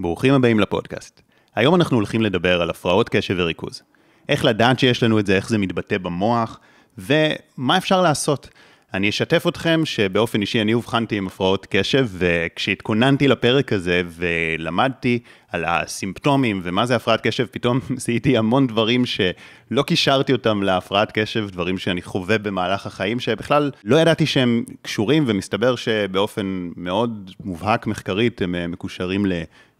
ברוכים הבאים לפודקאסט. היום אנחנו הולכים לדבר על הפרעות קשב וריכוז. איך לדעת שיש לנו את זה, איך זה מתבטא במוח, ומה אפשר לעשות. אני אשתף אתכם שבאופן אישי אני אובחנתי עם הפרעות קשב, וכשהתכוננתי לפרק הזה ולמדתי על הסימפטומים ומה זה הפרעת קשב, פתאום זיהיתי המון דברים שלא קישרתי אותם להפרעת קשב, דברים שאני חווה במהלך החיים, שבכלל לא ידעתי שהם קשורים, ומסתבר שבאופן מאוד מובהק מחקרית הם מקושרים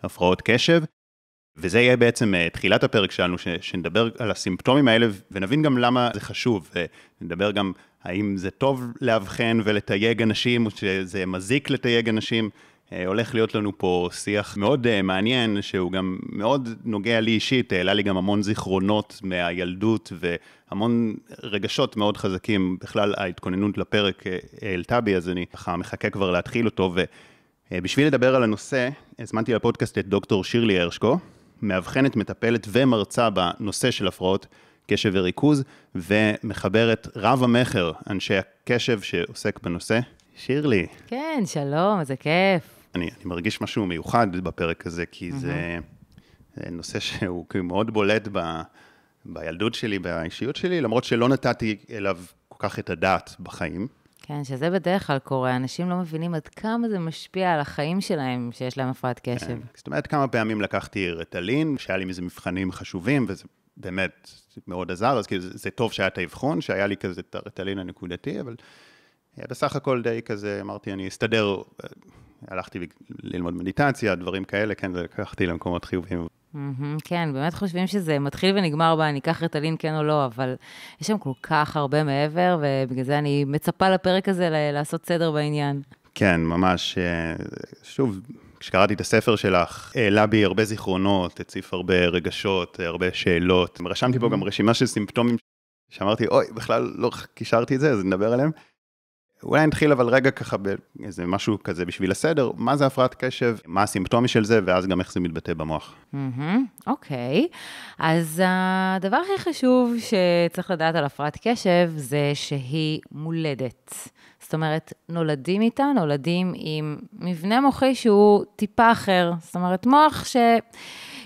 להפרעות קשב. וזה יהיה בעצם אה, תחילת הפרק שלנו, ש, שנדבר על הסימפטומים האלה ונבין גם למה זה חשוב, ונדבר גם האם זה טוב לאבחן ולתייג אנשים, או שזה מזיק לתייג אנשים. אה, הולך להיות לנו פה שיח מאוד uh, מעניין, שהוא גם מאוד נוגע לי אישית, העלה לי גם המון זיכרונות מהילדות והמון רגשות מאוד חזקים. בכלל, ההתכוננות לפרק העלתה בי, אז אני ככה מחכה כבר להתחיל אותו. ובשביל לדבר על הנושא, הזמנתי לפודקאסט את דוקטור שירלי הרשקו, מאבחנת, מטפלת ומרצה בנושא של הפרעות קשב וריכוז, ומחברת רב המכר, אנשי הקשב שעוסק בנושא. שירלי. כן, שלום, איזה כיף. אני, אני מרגיש משהו מיוחד בפרק הזה, כי mm-hmm. זה, זה נושא שהוא כאילו מאוד בולט ב, בילדות שלי, באישיות שלי, למרות שלא נתתי אליו כל כך את הדעת בחיים. כן, שזה בדרך כלל קורה, אנשים לא מבינים עד כמה זה משפיע על החיים שלהם, שיש להם הפרעת קשב. כן. זאת אומרת, כמה פעמים לקחתי רטלין, שהיה לי איזה מבחנים חשובים, וזה באמת מאוד עזר, אז כאילו זה טוב שהיה את האבחון, שהיה לי כזה את הרטלין הנקודתי, אבל אה, בסך הכל די כזה, אמרתי, אני אסתדר, אה, הלכתי ללמוד מדיטציה, דברים כאלה, כן, לקחתי למקומות חיוביים. Mm-hmm, כן, באמת חושבים שזה מתחיל ונגמר בה, אני אקח רטלין כן או לא, אבל יש שם כל כך הרבה מעבר, ובגלל זה אני מצפה לפרק הזה לעשות סדר בעניין. כן, ממש, אה, שוב, כשקראתי את הספר שלך, העלה בי הרבה זיכרונות, הציף הרבה רגשות, הרבה שאלות. רשמתי פה גם רשימה של סימפטומים שאמרתי, אוי, בכלל לא קישרתי את זה, אז נדבר עליהם. אולי נתחיל אבל רגע ככה באיזה משהו כזה בשביל הסדר, מה זה הפרעת קשב, מה הסימפטומי של זה, ואז גם איך זה מתבטא במוח. אוקיי, אז הדבר הכי חשוב שצריך לדעת על הפרעת קשב זה שהיא מולדת. זאת אומרת, נולדים איתה, נולדים עם מבנה מוחי שהוא טיפה אחר. זאת אומרת, מוח ש...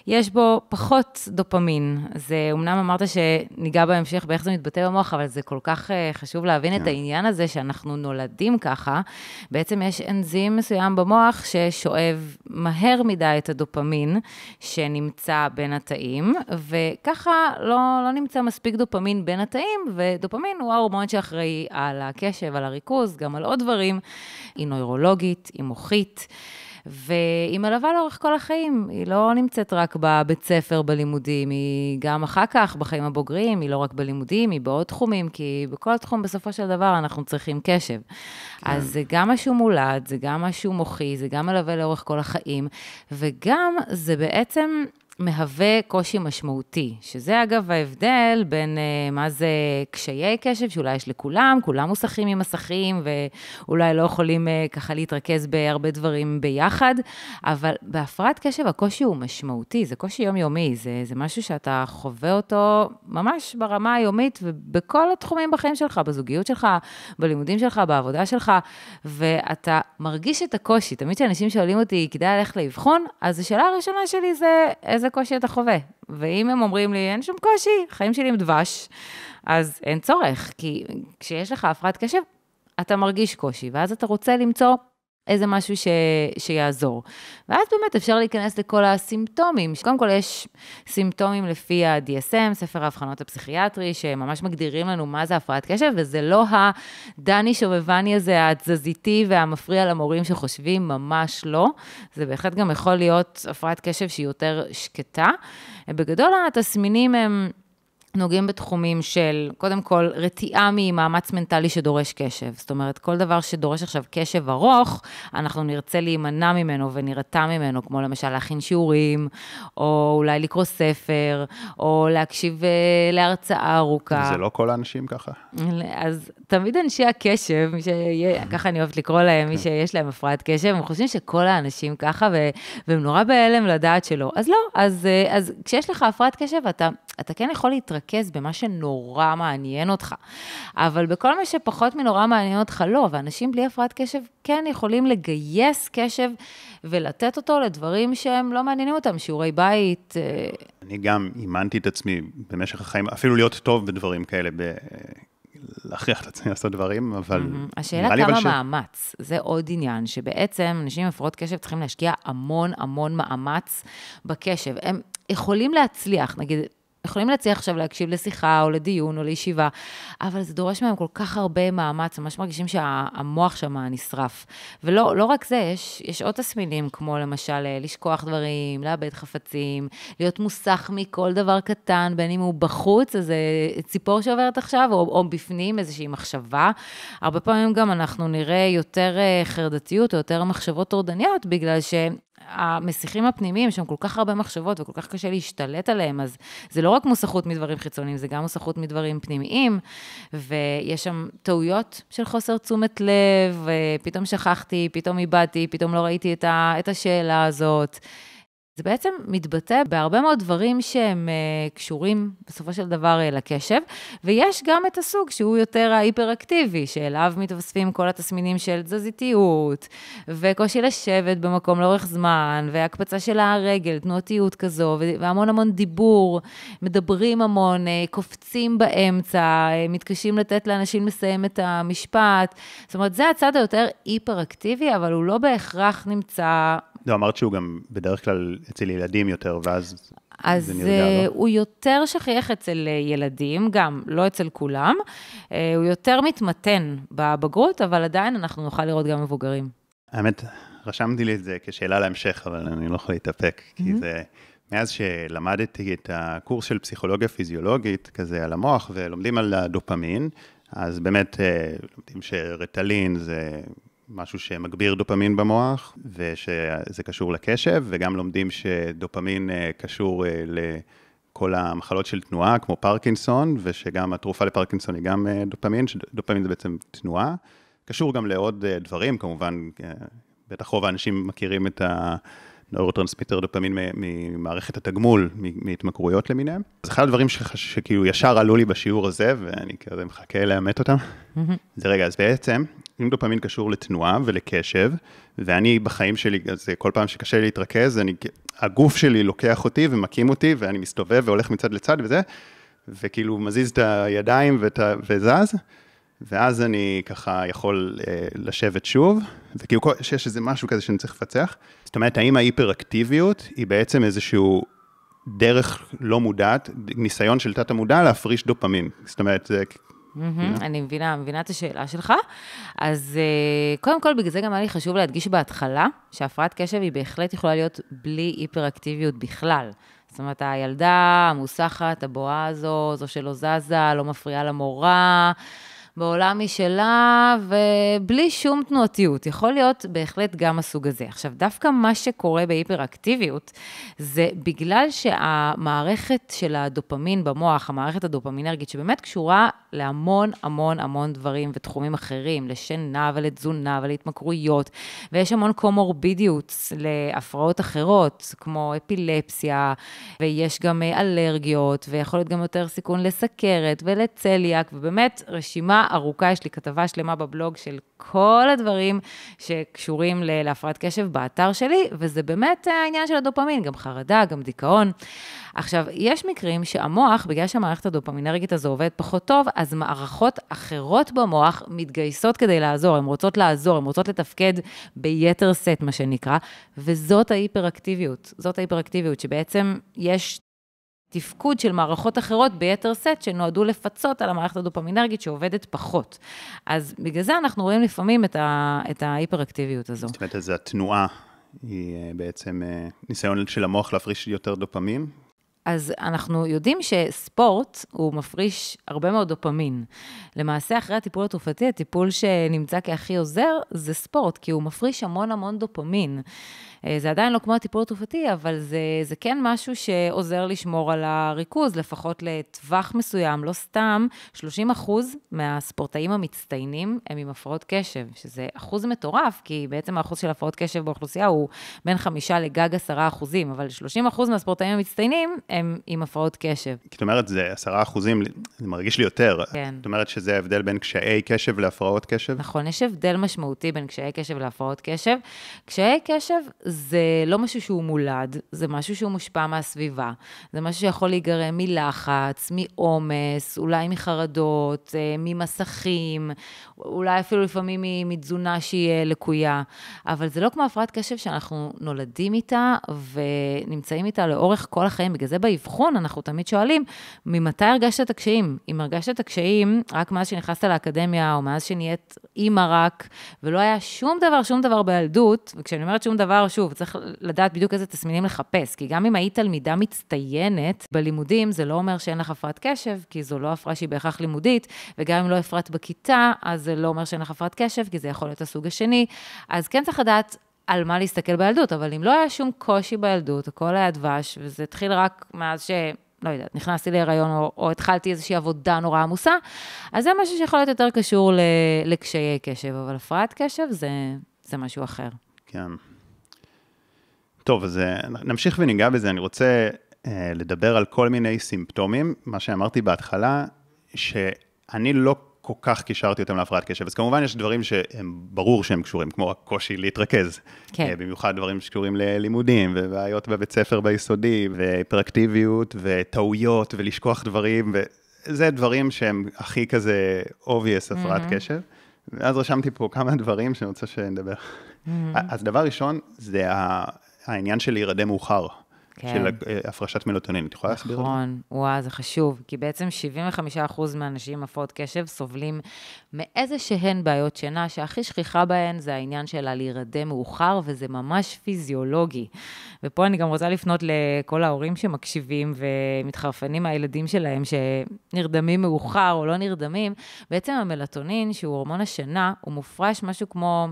יש בו פחות דופמין. זה, אמנם אמרת שניגע בהמשך באיך זה מתבטא במוח, אבל זה כל כך uh, חשוב להבין yeah. את כן. העניין הזה שאנחנו נולדים ככה. בעצם יש אנזים מסוים במוח ששואב מהר מדי את הדופמין שנמצא בין התאים, וככה לא, לא נמצא מספיק דופמין בין התאים, ודופמין הוא ההורמון שאחראי על הקשב, על הריכוז, גם על עוד דברים. היא נוירולוגית, היא מוחית. והיא מלווה לאורך כל החיים, היא לא נמצאת רק בבית ספר, בלימודים, היא גם אחר כך בחיים הבוגרים, היא לא רק בלימודים, היא בעוד תחומים, כי בכל תחום בסופו של דבר אנחנו צריכים קשב. כן. אז זה גם משהו מולד, זה גם משהו מוחי, זה גם מלווה לאורך כל החיים, וגם זה בעצם... מהווה קושי משמעותי, שזה אגב ההבדל בין uh, מה זה קשיי קשב, שאולי יש לכולם, כולם מוסכים עם מסכים ואולי לא יכולים uh, ככה להתרכז בהרבה דברים ביחד, אבל בהפרעת קשב הקושי הוא משמעותי, זה קושי יומיומי, זה, זה משהו שאתה חווה אותו ממש ברמה היומית ובכל התחומים בחיים שלך, בזוגיות שלך, בלימודים שלך, בעבודה שלך, ואתה מרגיש את הקושי. תמיד כשאנשים שואלים אותי, כדאי ללכת לאבחון, אז השאלה הראשונה שלי זה, איזה קושי אתה חווה. ואם הם אומרים לי, אין שום קושי, חיים שלי עם דבש, אז אין צורך, כי כשיש לך הפרעת קשב, אתה מרגיש קושי, ואז אתה רוצה למצוא איזה משהו ש... שיעזור. ואז באמת אפשר להיכנס לכל הסימפטומים. קודם כל יש סימפטומים לפי ה-DSM, ספר האבחנות הפסיכיאטרי, שממש מגדירים לנו מה זה הפרעת קשב, וזה לא הדני שובבני הזה, התזזיתי והמפריע למורים שחושבים, ממש לא. זה בהחלט גם יכול להיות הפרעת קשב שהיא יותר שקטה. בגדול התסמינים הם... נוגעים בתחומים של, קודם כל, רתיעה ממאמץ מנטלי שדורש קשב. זאת אומרת, כל דבר שדורש עכשיו קשב ארוך, אנחנו נרצה להימנע ממנו ונירתע ממנו, כמו למשל להכין שיעורים, או אולי לקרוא ספר, או להקשיב uh, להרצאה ארוכה. זה לא כל האנשים ככה. אז תמיד אנשי הקשב, שיה, ככה אני אוהבת לקרוא להם, מי שיש להם הפרעת קשב, הם חושבים שכל האנשים ככה, ו, והם נורא בהלם לדעת שלא. אז לא, אז, אה, אז כשיש לך הפרעת קשב, אתה אתה כן יכול להתרכז במה שנורא מעניין אותך. אבל בכל מה שפחות מנורא מעניין אותך, לא. ואנשים בלי הפרעת קשב כן יכולים לגייס קשב ולתת אותו לדברים שהם לא מעניינים אותם, שיעורי בית. אה. אני גם אימנתי את עצמי במשך החיים, אפילו להיות טוב בדברים כאלה, ב... להכריח את עצמי לעשות דברים, אבל... Mm-hmm. השאלה כמה ש... מאמץ, זה עוד עניין, שבעצם אנשים עם הפרעות קשב צריכים להשקיע המון המון מאמץ בקשב. הם יכולים להצליח, נגיד, יכולים להצליח עכשיו להקשיב לשיחה או לדיון או לישיבה, אבל זה דורש מהם כל כך הרבה מאמץ, ממש מרגישים שהמוח שם נשרף. ולא לא רק זה, יש, יש עוד תסמינים, כמו למשל אה, לשכוח דברים, לאבד חפצים, להיות מוסך מכל דבר קטן, בין אם הוא בחוץ, איזה ציפור שעוברת עכשיו, או, או בפנים איזושהי מחשבה. הרבה פעמים גם אנחנו נראה יותר אה, חרדתיות או יותר מחשבות טורדניות, בגלל ש... המסיחים הפנימיים, יש שם כל כך הרבה מחשבות וכל כך קשה להשתלט עליהם, אז זה לא רק מוסכות מדברים חיצוניים, זה גם מוסכות מדברים פנימיים, ויש שם טעויות של חוסר תשומת לב, פתאום שכחתי, פתאום איבדתי, פתאום לא ראיתי את השאלה הזאת. זה בעצם מתבטא בהרבה מאוד דברים שהם uh, קשורים בסופו של דבר uh, לקשב, ויש גם את הסוג שהוא יותר ההיפראקטיבי, שאליו מתווספים כל התסמינים של תזזיתיות, וקושי לשבת במקום לאורך זמן, והקפצה של הרגל, תנועתיות כזו, והמון המון דיבור, מדברים המון, uh, קופצים באמצע, uh, מתקשים לתת לאנשים לסיים את המשפט. זאת אומרת, זה הצד היותר היפראקטיבי, אבל הוא לא בהכרח נמצא לא, אמרת שהוא גם בדרך כלל אצל ילדים יותר, ואז אז זה נרגע, לא? הוא יותר שכיח אצל ילדים, גם לא אצל כולם. אה, הוא יותר מתמתן בבגרות, אבל עדיין אנחנו נוכל לראות גם מבוגרים. האמת, רשמתי לי את זה כשאלה להמשך, אבל אני לא יכול להתאפק, כי mm-hmm. זה... מאז שלמדתי את הקורס של פסיכולוגיה פיזיולוגית, כזה על המוח, ולומדים על הדופמין, אז באמת אה, לומדים שרטלין זה משהו שמגביר דופמין במוח, ושזה קשור לקשב, וגם לומדים שדופמין אה, קשור אה, לכל המחלות של תנועה, כמו פרקינסון, ושגם התרופה לפרקינסון היא גם אה, דופמין, שדופמין זה בעצם תנועה. קשור גם לעוד דברים, כמובן, בטח רוב האנשים מכירים את ה... נוירוטרנסמיטר דופמין ממערכת התגמול, מהתמכרויות למיניהם. אז אחד הדברים שכאילו ישר עלו לי בשיעור הזה, ואני כזה מחכה לאמת אותם, זה רגע, אז בעצם, אם דופמין קשור לתנועה ולקשב, ואני בחיים שלי, אז כל פעם שקשה לי להתרכז, אני, הגוף שלי לוקח אותי ומקים אותי, ואני מסתובב והולך מצד לצד וזה, וכאילו מזיז את הידיים ואת, וזז, ואז אני ככה יכול אה, לשבת שוב, וכאילו שיש איזה משהו כזה שאני צריך לפצח. זאת אומרת, האם ההיפראקטיביות היא בעצם איזשהו דרך לא מודעת, ניסיון של תת המודע להפריש דופמין. זאת אומרת, זה... Mm-hmm, אני מבינה, מבינה את השאלה שלך. אז uh, קודם כל, בגלל זה גם היה לי חשוב להדגיש בהתחלה, שהפרעת קשב היא בהחלט יכולה להיות בלי היפראקטיביות בכלל. זאת אומרת, הילדה המוסחת, הבועה הזו, זו שלא זזה, לא מפריעה למורה. בעולם משלה, ובלי שום תנועתיות. יכול להיות בהחלט גם הסוג הזה. עכשיו, דווקא מה שקורה בהיפראקטיביות, זה בגלל שהמערכת של הדופמין במוח, המערכת הדופמינרגית, שבאמת קשורה להמון המון המון דברים ותחומים אחרים, לשינה ולתזונה ולהתמכרויות, ויש המון קומורבידיות להפרעות אחרות, כמו אפילפסיה, ויש גם אלרגיות, ויכול להיות גם יותר סיכון לסכרת ולצליאק, ובאמת רשימה ארוכה, יש לי כתבה שלמה בבלוג של כל הדברים שקשורים להפרעת קשב באתר שלי, וזה באמת העניין של הדופמין, גם חרדה, גם דיכאון. עכשיו, יש מקרים שהמוח, בגלל שהמערכת הדופמינרגית הזו עובדת פחות טוב, אז מערכות אחרות במוח מתגייסות כדי לעזור, הן רוצות לעזור, הן רוצות לתפקד ביתר סט, מה שנקרא, וזאת ההיפראקטיביות. זאת ההיפראקטיביות, שבעצם יש תפקוד של מערכות אחרות ביתר סט, שנועדו לפצות על המערכת הדופמינרגית שעובדת פחות. אז בגלל זה אנחנו רואים לפעמים את, ה, את ההיפראקטיביות הזו. זאת אומרת, אז התנועה היא אה, בעצם אה, ניסיון של המוח להפריש יותר דופמין? אז אנחנו יודעים שספורט, הוא מפריש הרבה מאוד דופמין. למעשה, אחרי הטיפול התרופתי, הטיפול שנמצא כהכי עוזר, זה ספורט, כי הוא מפריש המון המון דופמין. אה, זה עדיין לא כמו הטיפול התרופתי, אבל זה, זה כן משהו שעוזר לשמור על הריכוז, לפחות לטווח מסוים. לא סתם, 30 אחוז מהספורטאים המצטיינים הם עם הפרעות קשב, שזה אחוז מטורף, כי בעצם האחוז של הפרעות קשב באוכלוסייה הוא בין חמישה לגג עשרה אחוזים, אבל 30 אחוז מהספורטאים המצטיינים הם עם הפרעות קשב. כי את אומרת, זה עשרה אחוזים, זה מרגיש לי יותר. כן. את אומרת שזה ההבדל בין קשיי קשב להפרעות קשב? נכון, יש הבדל משמעותי בין קשיי קשב להפרעות קשב. קשיי קשב זה לא משהו שהוא מולד, זה משהו שהוא מושפע מהסביבה. זה משהו שיכול להיגרם מלחץ, מעומס, אולי מחרדות, אה, ממסכים, אולי אפילו לפעמים מתזונה שהיא אה, לקויה. אבל זה לא כמו הפרעת קשב שאנחנו נולדים איתה ונמצאים איתה לאורך כל החיים. בגלל זה באבחון אנחנו תמיד שואלים, ממתי הרגשת את הקשיים? אם הרגשת את הקשיים רק מאז שנכנסת לאקדמיה, או מאז שנהיית אימא רק, ולא היה שום דבר, שום דבר בילדות, וכשאני אומרת שום דבר, שוב, צריך לדעת בדיוק איזה תסמינים לחפש, כי גם אם היית תלמידה מצטיינת בלימודים, זה לא אומר שאין לך הפרעת קשב, כי זו לא הפרעה שהיא בהכרח לימודית, וגם אם לא הפרעת בכיתה, אז זה לא אומר שאין לך הפרעת קשב, כי זה יכול להיות הסוג השני. אז כן צריך לדעת על מה להסתכל בילדות, אבל אם לא היה שום קושי בילדות, הכל היה דבש, וזה התחיל רק מאז ש... לא יודעת, נכנסתי להיריון או, או התחלתי איזושהי עבודה נורא עמוסה, אז זה משהו שיכול להיות יותר קשור ל, לקשיי קשב, אבל הפרעת קשב זה, זה משהו אחר. כן. טוב, אז אה, נמשיך וניגע בזה. אני רוצה אה, לדבר על כל מיני סימפטומים. מה שאמרתי בהתחלה, שאני לא כל כך קישרתי אותם להפרעת קשב. אז כמובן יש דברים שהם ברור שהם קשורים, כמו הקושי להתרכז. כן. אה, במיוחד דברים שקשורים ללימודים, ובעיות בבית ספר ביסודי, והיפראקטיביות, וטעויות, ולשכוח דברים, וזה דברים שהם הכי כזה obvious הפרעת mm-hmm. קשב. ואז רשמתי פה כמה דברים שאני רוצה שנדבר. Mm-hmm. אז דבר ראשון, זה העניין של להירדם מאוחר. כן. של אה, הפרשת מלוטונין. את יכולה להסביר את זה? נכון, וואו, זה חשוב, כי בעצם 75% מהאנשים עם הפרעות קשב סובלים מאיזה שהן בעיות שינה, שהכי שכיחה בהן זה העניין של להירדם מאוחר, וזה ממש פיזיולוגי. ופה אני גם רוצה לפנות לכל ההורים שמקשיבים ומתחרפנים מהילדים שלהם, שנרדמים מאוחר או לא נרדמים. בעצם המלטונין, שהוא הורמון השינה, הוא מופרש משהו כמו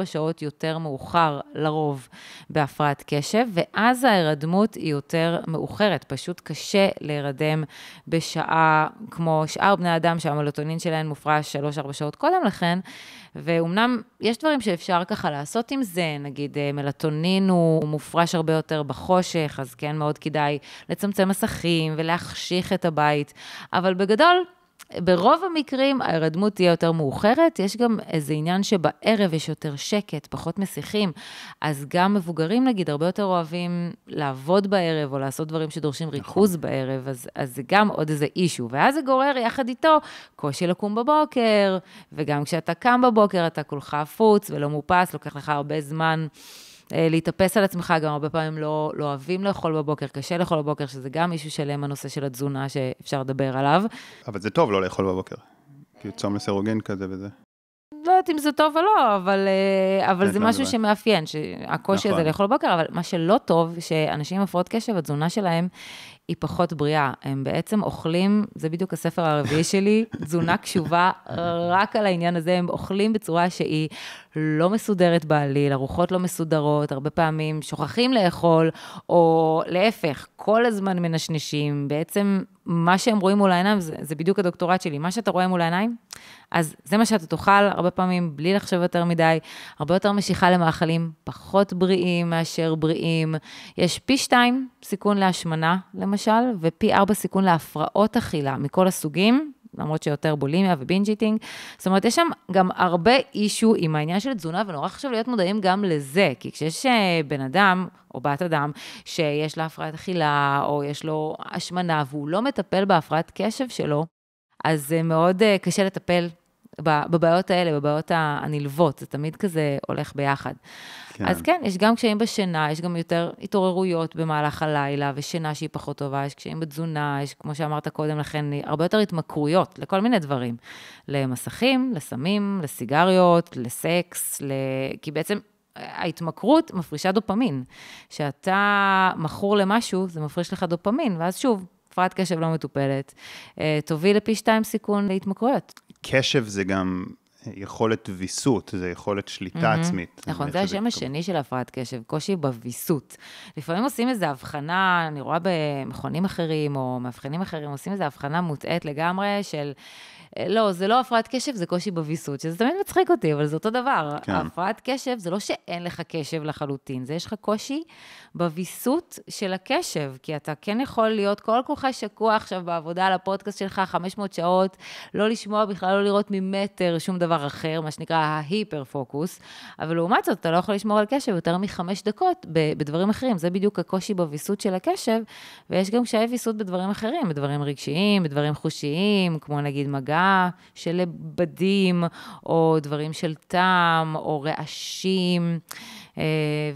3-4 שעות יותר מאוחר, לרוב, בהפרעת קשב, ואז ההירדמות היא יותר מאוחרת. פשוט קשה להירדם בשעה, כמו שאר בני אדם, שהמלטונין שלהם מופרש 3-4 שעות קודם לכן. ואומנם יש דברים שאפשר ככה לעשות עם זה, נגיד אה, מלטונין הוא מופרש הרבה יותר בחושך, אז כן מאוד כדאי לצמצם מסכים ולהחשיך את הבית, אבל בגדול, ברוב המקרים ההירדמות תהיה יותר מאוחרת, יש גם איזה עניין שבערב יש יותר שקט, פחות מסיחים, אז גם מבוגרים נגיד הרבה יותר אוהבים לעבוד בערב או לעשות דברים שדורשים נכון. ריכוז נכון. בערב, אז, אז זה גם עוד איזה אישו, ואז זה גורר יחד איתו קושי לקום בבוקר, וגם כשאתה קם בבוקר אתה כולך עפוץ ולא מופס, לוקח לך הרבה זמן. אה, להתאפס על עצמך, גם הרבה פעמים לא, לא אוהבים לאכול בבוקר, קשה לאכול בבוקר, שזה גם מישהו שלם הנושא של התזונה שאפשר לדבר עליו. אבל זה טוב לא לאכול בבוקר, כי צום לסירוגין כזה וזה. לא יודעת אם זה טוב או לא, אבל, אה, אבל זה משהו שמאפיין, שהקושי נכון. הזה לאכול בבוקר, אבל מה שלא טוב, שאנשים עם הפרעות קשב, התזונה שלהם היא פחות בריאה. הם בעצם אוכלים, זה בדיוק הספר הרביעי שלי, תזונה קשובה רק על העניין הזה, הם אוכלים בצורה שהיא לא מסודרת בעליל, ארוחות לא מסודרות, הרבה פעמים שוכחים לאכול, או להפך, כל הזמן מנשנשים. בעצם מה שהם רואים מול העיניים, זה, זה בדיוק הדוקטורט שלי, מה שאתה רואה מול העיניים, אז זה מה שאתה תאכל, הרבה פעמים בלי לחשוב יותר מדי, הרבה יותר משיכה למאכלים פחות בריאים מאשר בריאים. יש פי שתיים סיכון להשמנה, למשל, ופי ארבע סיכון להפרעות אכילה מכל הסוגים, למרות שיותר בולימיה ובינג' איטינג. זאת אומרת, יש שם גם הרבה אישו עם העניין של תזונה, ונורא חשוב להיות מודעים גם לזה, כי כשיש אה, בן אדם, או בת אדם, שיש לה הפרעת אכילה, או יש לו השמנה, והוא לא מטפל בהפרעת קשב שלו, אז זה מאוד אה, קשה לטפל בבעיות האלה, בבעיות הנלוות, זה תמיד כזה הולך ביחד. כן. אז כן, יש גם קשיים בשינה, יש גם יותר התעוררויות במהלך הלילה, ושינה שהיא פחות טובה, יש קשיים בתזונה, יש, כמו שאמרת קודם לכן, הרבה יותר התמכרויות לכל מיני דברים. למסכים, לסמים, לסיגריות, לסקס, ל... כי בעצם ההתמכרות מפרישה דופמין. כשאתה מכור למשהו, זה מפריש לך דופמין, ואז שוב, הפרעת קשב לא מטופלת, אה, תוביל לפי שתיים סיכון להתמכרויות. קשב זה גם יכולת ויסות, זה יכולת שליטה mm-hmm. עצמית. נכון, זה השם השני של הפרעת קשב, קושי בוויסות. לפעמים עושים איזו הבחנה, אני רואה במכונים אחרים או מאבחנים אחרים, עושים איזו הבחנה מוטעית לגמרי של... לא, זה לא הפרעת קשב, זה קושי בוויסות, שזה תמיד מצחיק אותי, אבל זה אותו דבר. כן. הפרעת קשב זה לא שאין לך קשב לחלוטין, זה יש לך קושי בוויסות של הקשב, כי אתה כן יכול להיות כל כולך שקוע עכשיו בעבודה על הפודקאסט שלך, 500 שעות, לא לשמוע בכלל, לא לראות ממטר שום דבר אחר, מה שנקרא ההיפר פוקוס, אבל לעומת זאת, אתה לא יכול לשמור על קשב יותר מחמש דקות בדברים אחרים, זה בדיוק הקושי בוויסות של הקשב, ויש גם קשיי ויסות בדברים אחרים, בדברים רגשיים, בדברים חושיים, כמו נגיד מגע של בדים, או דברים של טעם, או רעשים. אה,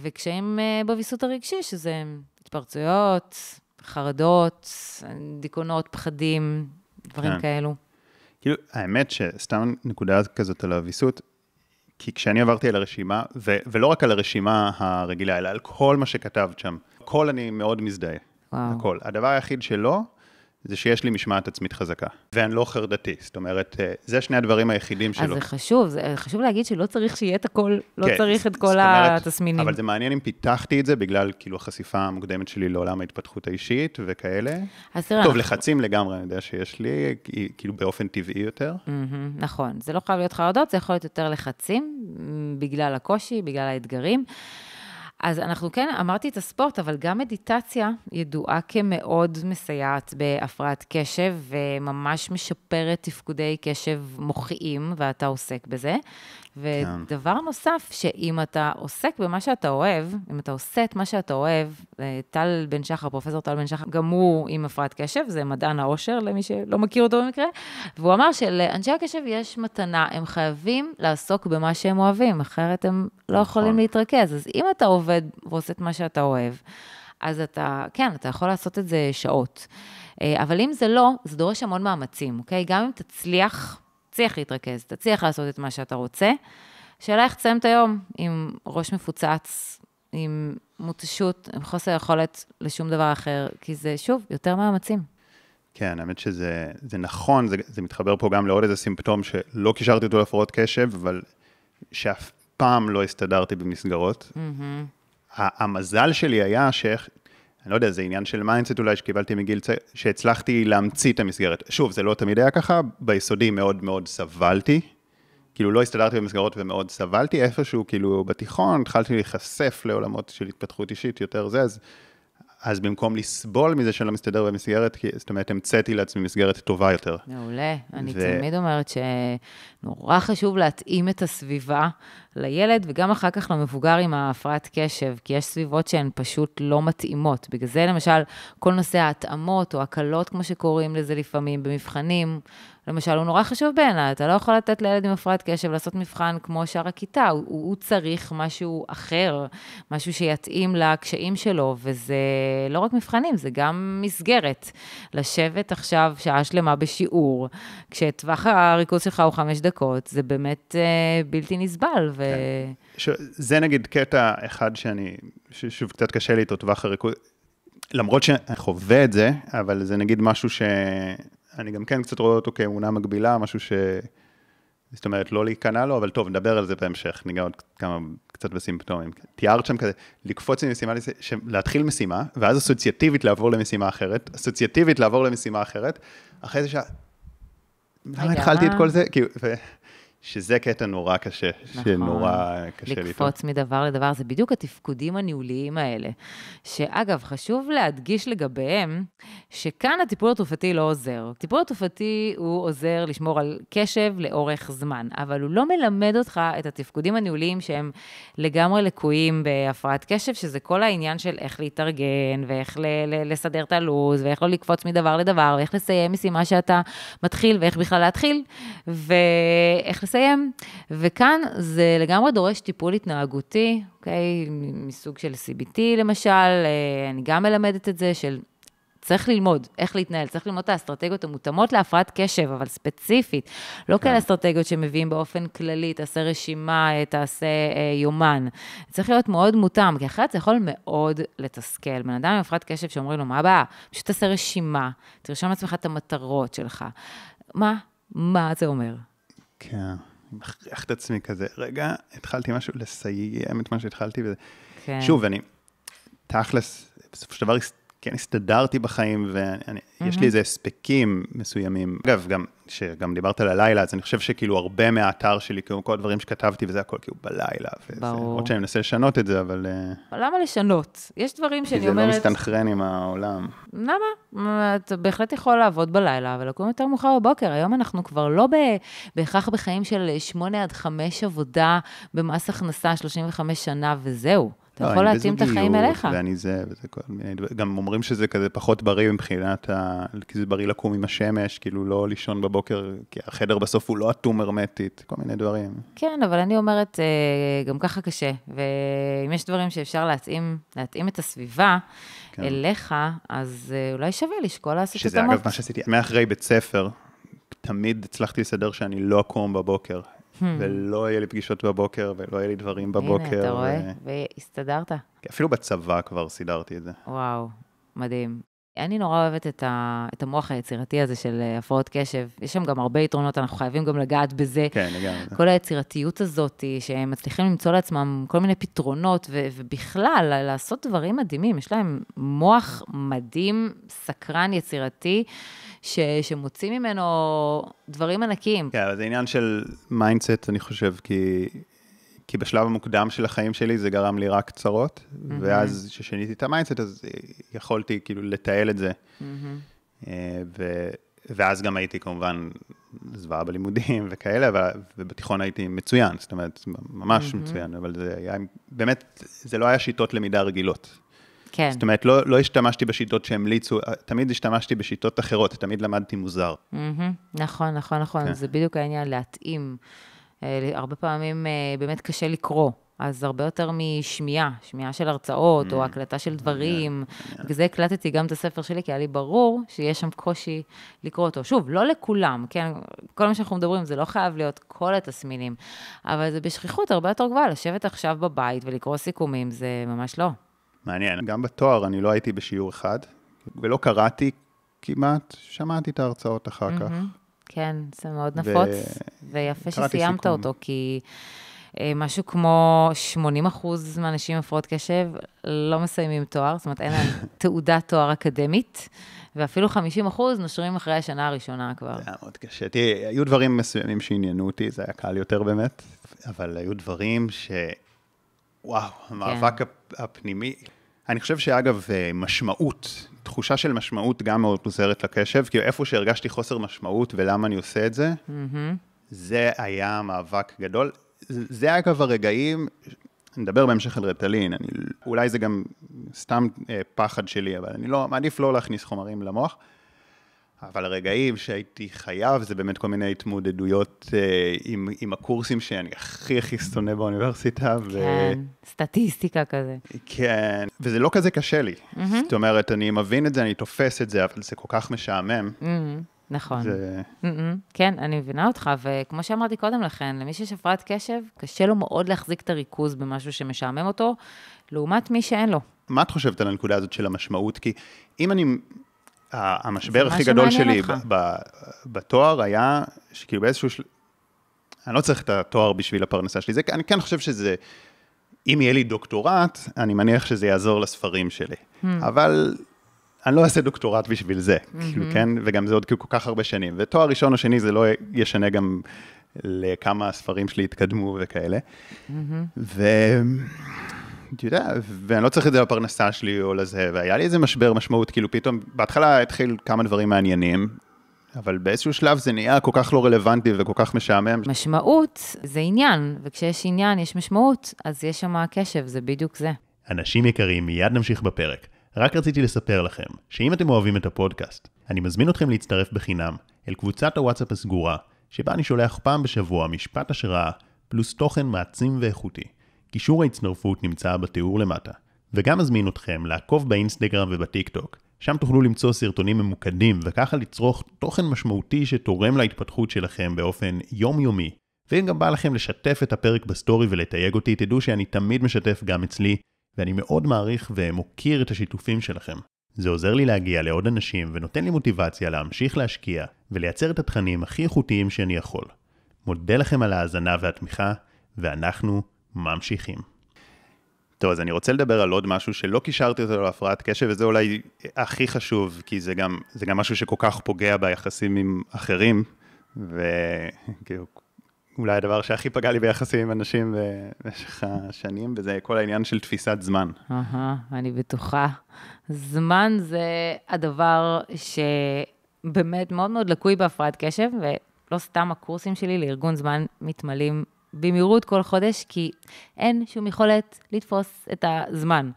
וקשיים אה, בוויסות הרגשי, שזה התפרצויות, חרדות, דיכאונות, פחדים, דברים כן. כאלו. כאילו, האמת שסתם נקודה כזאת על הוויסות, כי כשאני עברתי על הרשימה, ו- ולא רק על הרשימה הרגילה, אלא על כל מה שכתבת שם, הכל אני מאוד מזדהה. וואו. הכל. הדבר היחיד שלא, זה שיש לי משמעת עצמית חזקה, ואני לא חרדתי, זאת אומרת, אה, זה שני הדברים היחידים שלו. אז זה חשוב, זה חשוב להגיד שלא צריך שיהיה את הכל, לא כן, צריך את כל אומרת, התסמינים. אבל זה מעניין אם פיתחתי את זה בגלל כאילו החשיפה המוקדמת שלי לעולם ההתפתחות האישית וכאלה. אז תראה... טוב, לחצים לגמרי, אני יודע שיש לי, כאילו באופן טבעי יותר. Mm-hmm, נכון, זה לא חייב להיות חרדות, זה יכול להיות יותר לחצים, בגלל הקושי, בגלל האתגרים. אז אנחנו כן, אמרתי את הספורט, אבל גם מדיטציה ידועה כמאוד מסייעת בהפרעת קשב, וממש משפרת תפקודי קשב מוחיים, ואתה עוסק בזה. ודבר כן. נוסף, שאם אתה עוסק במה שאתה אוהב, אם אתה עושה את מה שאתה אוהב, אה, טל בן שחר, פרופסור טל בן שחר, גם הוא עם הפרעת קשב, זה מדען העושר, למי שלא מכיר אותו במקרה, והוא אמר שלאנשי הקשב יש מתנה, הם חייבים לעסוק במה שהם אוהבים, אחרת הם לא נכון. יכולים להתרכז. אז אם אתה עובד ועושה את מה שאתה אוהב, אז אתה, כן, אתה יכול לעשות את זה שעות. אה, אבל אם זה לא, זה דורש המון מאמצים, אוקיי? גם אם תצליח תצליח להתרכז, תצליח לעשות את מה שאתה רוצה. שאלה איך תסיים את היום עם ראש מפוצץ, עם מותשות, עם חוסר יכולת לשום דבר אחר, כי זה, שוב, יותר מאמצים. כן, האמת שזה נכון, זה, זה מתחבר פה גם לעוד איזה סימפטום שלא קישרתי אותו להפרעות קשב, אבל שאף פעם לא הסתדרתי במסגרות. Mm-hmm. המזל שלי היה שאיך, אני לא יודע, זה עניין של mindset אולי שקיבלתי מגיל צעיר, שהצלחתי להמציא את המסגרת. שוב, זה לא תמיד היה ככה, ביסודי מאוד מאוד סבלתי. כאילו לא הסתדרתי במסגרות ומאוד סבלתי, איפשהו כאילו בתיכון התחלתי להיחשף לעולמות של התפתחות אישית יותר זה, אז אז במקום לסבול מזה שלא מסתדר במסגרת, זאת אומרת, המצאתי לעצמי מסגרת טובה יותר. מעולה. אני ו... תמיד אומרת שנורא חשוב להתאים את הסביבה לילד, וגם אחר כך למבוגר עם ההפרעת קשב, כי יש סביבות שהן פשוט לא מתאימות. בגלל זה, למשל, כל נושא ההתאמות או הקלות, כמו שקוראים לזה לפעמים, במבחנים, למשל, הוא נורא חשוב בעיניי, אתה לא יכול לתת לילד עם הפרעת קשב לעשות מבחן כמו שאר הכיתה, הוא, הוא צריך משהו אחר, משהו שיתאים לקשיים שלו, וזה לא רק מבחנים, זה גם מסגרת. לשבת עכשיו שעה שלמה בשיעור, כשטווח הריכוז שלך הוא חמש דקות, זה באמת אה, בלתי נסבל. ו... כן. זה נגיד קטע אחד שאני, ששוב, קצת קשה לי איתו, טווח הריכוז. למרות שאני חווה את זה, אבל זה נגיד משהו ש... אני גם כן קצת רואה אותו כאמונה מגבילה, משהו ש... זאת אומרת, לא להיכנע לו, אבל טוב, נדבר על זה בהמשך, ניגע עוד כמה, קצת בסימפטומים. תיארת שם כזה, לקפוץ ממשימה, להתחיל משימה, ואז אסוציאטיבית לעבור למשימה אחרת, אסוציאטיבית לעבור למשימה אחרת, אחרי זה ש... למה התחלתי את כל זה? כאילו, שזה קטע נורא קשה, נכון. שנורא קשה לקפוץ לי. לקפוץ מדבר לדבר, זה בדיוק התפקודים הניהוליים האלה. שאגב, חשוב להדגיש לגביהם, שכאן הטיפול התרופתי לא עוזר. הטיפול התרופתי הוא עוזר לשמור על קשב לאורך זמן, אבל הוא לא מלמד אותך את התפקודים הניהוליים שהם לגמרי לקויים בהפרעת קשב, שזה כל העניין של איך להתארגן, ואיך ל- ל- לסדר את הלו"ז, ואיך לא לקפוץ מדבר לדבר, ואיך לסיים משימה שאתה מתחיל, ואיך בכלל להתחיל, ואיך... לסיים. וכאן זה לגמרי דורש טיפול התנהגותי, אוקיי? מסוג של CBT למשל, אה, אני גם מלמדת את זה, של צריך ללמוד איך להתנהל, צריך ללמוד את האסטרטגיות המותאמות להפרעת קשב, אבל ספציפית. לא כן. כאלה אסטרטגיות שמביאים באופן כללי, תעשה רשימה, אה, תעשה אה, יומן. צריך להיות מאוד מותאם, כי אחרת זה יכול מאוד לתסכל. בן אדם עם הפרעת קשב שאומרים לו, מה הבעיה? פשוט תעשה רשימה, תרשום לעצמך את המטרות שלך. מה? מה זה אומר? כן. מכריח את עצמי כזה, רגע, התחלתי משהו, לסיים את מה שהתחלתי, וזה... כן. שוב, אני, תכלס, בסופו של דבר כן הסתדרתי בחיים, ויש לי איזה הספקים מסוימים. אגב, גם, שגם דיברת על הלילה, אז אני חושב שכאילו הרבה מהאתר שלי, כאילו כל הדברים שכתבתי וזה הכל כאילו בלילה. ברור. עוד שאני מנסה לשנות את זה, אבל... אה, למה לשנות? יש דברים שאני אומרת... כי זה לא מסתנכרן עם העולם. למה? אתה בהחלט יכול לעבוד בלילה ולקום יותר מאוחר בבוקר. היום אנחנו כבר לא בהכרח בחיים של 8 עד 5 עבודה במס הכנסה 35 שנה וזהו. אתה יכול להתאים את החיים אליך. ואני זה, וזה כל מיני דברים. גם אומרים שזה כזה פחות בריא מבחינת ה... כי זה בריא לקום עם השמש, כאילו לא לישון בבוקר, כי החדר בסוף הוא לא אטום הרמטית, כל מיני דברים. כן, אבל אני אומרת, אה, גם ככה קשה. ואם יש דברים שאפשר להתאים, להתאים את הסביבה כן. אליך, אז אה, אולי שווה לשקול לעשות את המוט. שזה אגב מה שעשיתי, מאחרי בית ספר, תמיד הצלחתי לסדר שאני לא אקום בבוקר. Hmm. ולא יהיה לי פגישות בבוקר, ולא יהיה לי דברים בבוקר. הנה, אתה רואה? והסתדרת. אפילו בצבא כבר סידרתי את זה. וואו, מדהים. אני נורא אוהבת את, ה, את המוח היצירתי הזה של אה, הפרעות קשב. יש שם גם הרבה יתרונות, אנחנו חייבים גם לגעת בזה. כן, לגמרי. כל היצירתיות הזאת, שהם מצליחים למצוא לעצמם כל מיני פתרונות, ו, ובכלל, לעשות דברים מדהימים. יש להם מוח מדהים, סקרן, יצירתי. ש, שמוציא ממנו דברים ענקיים. כן, אבל זה עניין של mindset, אני חושב, כי, כי בשלב המוקדם של החיים שלי זה גרם לי רק צרות, mm-hmm. ואז כששיניתי את ה mindset, אז יכולתי כאילו לתעל את זה. Mm-hmm. ו... ואז גם הייתי כמובן זוועה בלימודים וכאלה, ו... ובתיכון הייתי מצוין, זאת אומרת, ממש mm-hmm. מצוין, אבל זה היה, באמת, זה לא היה שיטות למידה רגילות. כן. זאת אומרת, לא, לא השתמשתי בשיטות שהמליצו, תמיד השתמשתי בשיטות אחרות, תמיד למדתי מוזר. Mm-hmm. נכון, נכון, נכון, כן. זה בדיוק העניין, להתאים. אה, הרבה פעמים אה, באמת קשה לקרוא. אז הרבה יותר משמיעה, שמיעה של הרצאות, mm, או הקלטה של דברים. Yeah, yeah. וזה הקלטתי גם את הספר שלי, כי היה לי ברור שיש שם קושי לקרוא אותו. שוב, לא לכולם, כן? כל מה שאנחנו מדברים, זה לא חייב להיות כל התסמינים, אבל זה בשכיחות הרבה יותר גבוהה, לשבת עכשיו בבית ולקרוא סיכומים, זה ממש לא. מעניין. גם בתואר אני לא הייתי בשיעור אחד, ולא קראתי כמעט, שמעתי את ההרצאות אחר כך. כן, זה מאוד נפוץ, ויפה שסיימת אותו, כי אה, משהו כמו 80 אחוז מהאנשים עם הפרעות קשב לא מסיימים תואר, זאת אומרת, אין להם תעודת תואר אקדמית. ואפילו 50 אחוז נושרים אחרי השנה הראשונה כבר. זה היה מאוד קשה. תראי, היו דברים מסוימים שעניינו אותי, זה היה קל יותר באמת, אבל היו דברים ש... וואו, המאבק כן. הפנימי. אני חושב שאגב, אה, משמעות, תחושה של משמעות גם מאוד עוזרת לקשב, כי איפה שהרגשתי חוסר משמעות ולמה אני עושה את זה, mm-hmm. זה היה מאבק גדול. זה אגב הרגעים, נדבר בהמשך על רטלין, אני, אולי זה גם סתם אה, פחד שלי, אבל אני לא, מעדיף לא להכניס חומרים למוח. אבל הרגעים שהייתי חייב, זה באמת כל מיני התמודדויות אה, עם, עם הקורסים שאני הכי הכי שונא באוניברסיטה. ו... כן, סטטיסטיקה כזה. כן, וזה לא כזה קשה לי. Mm-hmm. זאת אומרת, אני מבין את זה, אני תופס את זה, אבל זה כל כך משעמם. Mm-hmm. נכון. זה... כן, אני מבינה אותך, וכמו שאמרתי קודם לכן, למי שיש הפרעת קשב, קשה לו מאוד להחזיק את הריכוז במשהו שמשעמם אותו, לעומת מי שאין לו. מה את חושבת על הנקודה הזאת של המשמעות? כי אם אני המשבר הכי גדול שלי בתואר היה, שכאילו באיזשהו של... אני לא צריך את התואר בשביל הפרנסה שלי, זה, אני כן חושב שזה, אם יהיה לי דוקטורט, אני מניח שזה יעזור לספרים שלי. Hmm. אבל אני לא אעשה דוקטורט בשביל זה, hmm. כאילו, כן? וגם זה עוד כאילו כל כך הרבה שנים. ותואר ראשון או שני זה לא ישנה גם לכמה הספרים שלי יתקדמו וכאלה. Hmm. ו... אתה יודע, ואני לא צריך את זה לפרנסה שלי או לזה, והיה לי איזה משבר משמעות, כאילו פתאום, בהתחלה התחיל כמה דברים מעניינים, אבל באיזשהו שלב זה נהיה כל כך לא רלוונטי וכל כך משעמם. משמעות זה עניין, וכשיש עניין יש משמעות, אז יש שם קשב, זה בדיוק זה. אנשים יקרים, מיד נמשיך בפרק. רק רציתי לספר לכם, שאם אתם אוהבים את הפודקאסט, אני מזמין אתכם להצטרף בחינם אל קבוצת הוואטסאפ הסגורה, שבה אני שולח פעם בשבוע משפט השראה, פלוס תוכן מעצים ואיכותי. קישור ההצטרפות נמצא בתיאור למטה. וגם אזמין אתכם לעקוב באינסטגרם ובטיק טוק. שם תוכלו למצוא סרטונים ממוקדים וככה לצרוך תוכן משמעותי שתורם להתפתחות שלכם באופן יומיומי. ואם גם בא לכם לשתף את הפרק בסטורי ולתייג אותי, תדעו שאני תמיד משתף גם אצלי, ואני מאוד מעריך ומוקיר את השיתופים שלכם. זה עוזר לי להגיע לעוד אנשים ונותן לי מוטיבציה להמשיך להשקיע ולייצר את התכנים הכי איכותיים שאני יכול. מודה לכם על ההאזנה והתמיכה, ואנחנו ממשיכים. טוב, אז אני רוצה לדבר על עוד משהו שלא קישרתי אותו להפרעת קשב, וזה אולי הכי חשוב, כי זה גם, זה גם משהו שכל כך פוגע ביחסים עם אחרים, וכאילו, אולי הדבר שהכי פגע לי ביחסים עם אנשים במשך השנים, וזה כל העניין של תפיסת זמן. אהה, אני בטוחה. זמן זה הדבר שבאמת מאוד מאוד לקוי בהפרעת קשב, ולא סתם הקורסים שלי לארגון זמן מתמלאים במהירות כל חודש, כי אין שום יכולת לתפוס את הזמן.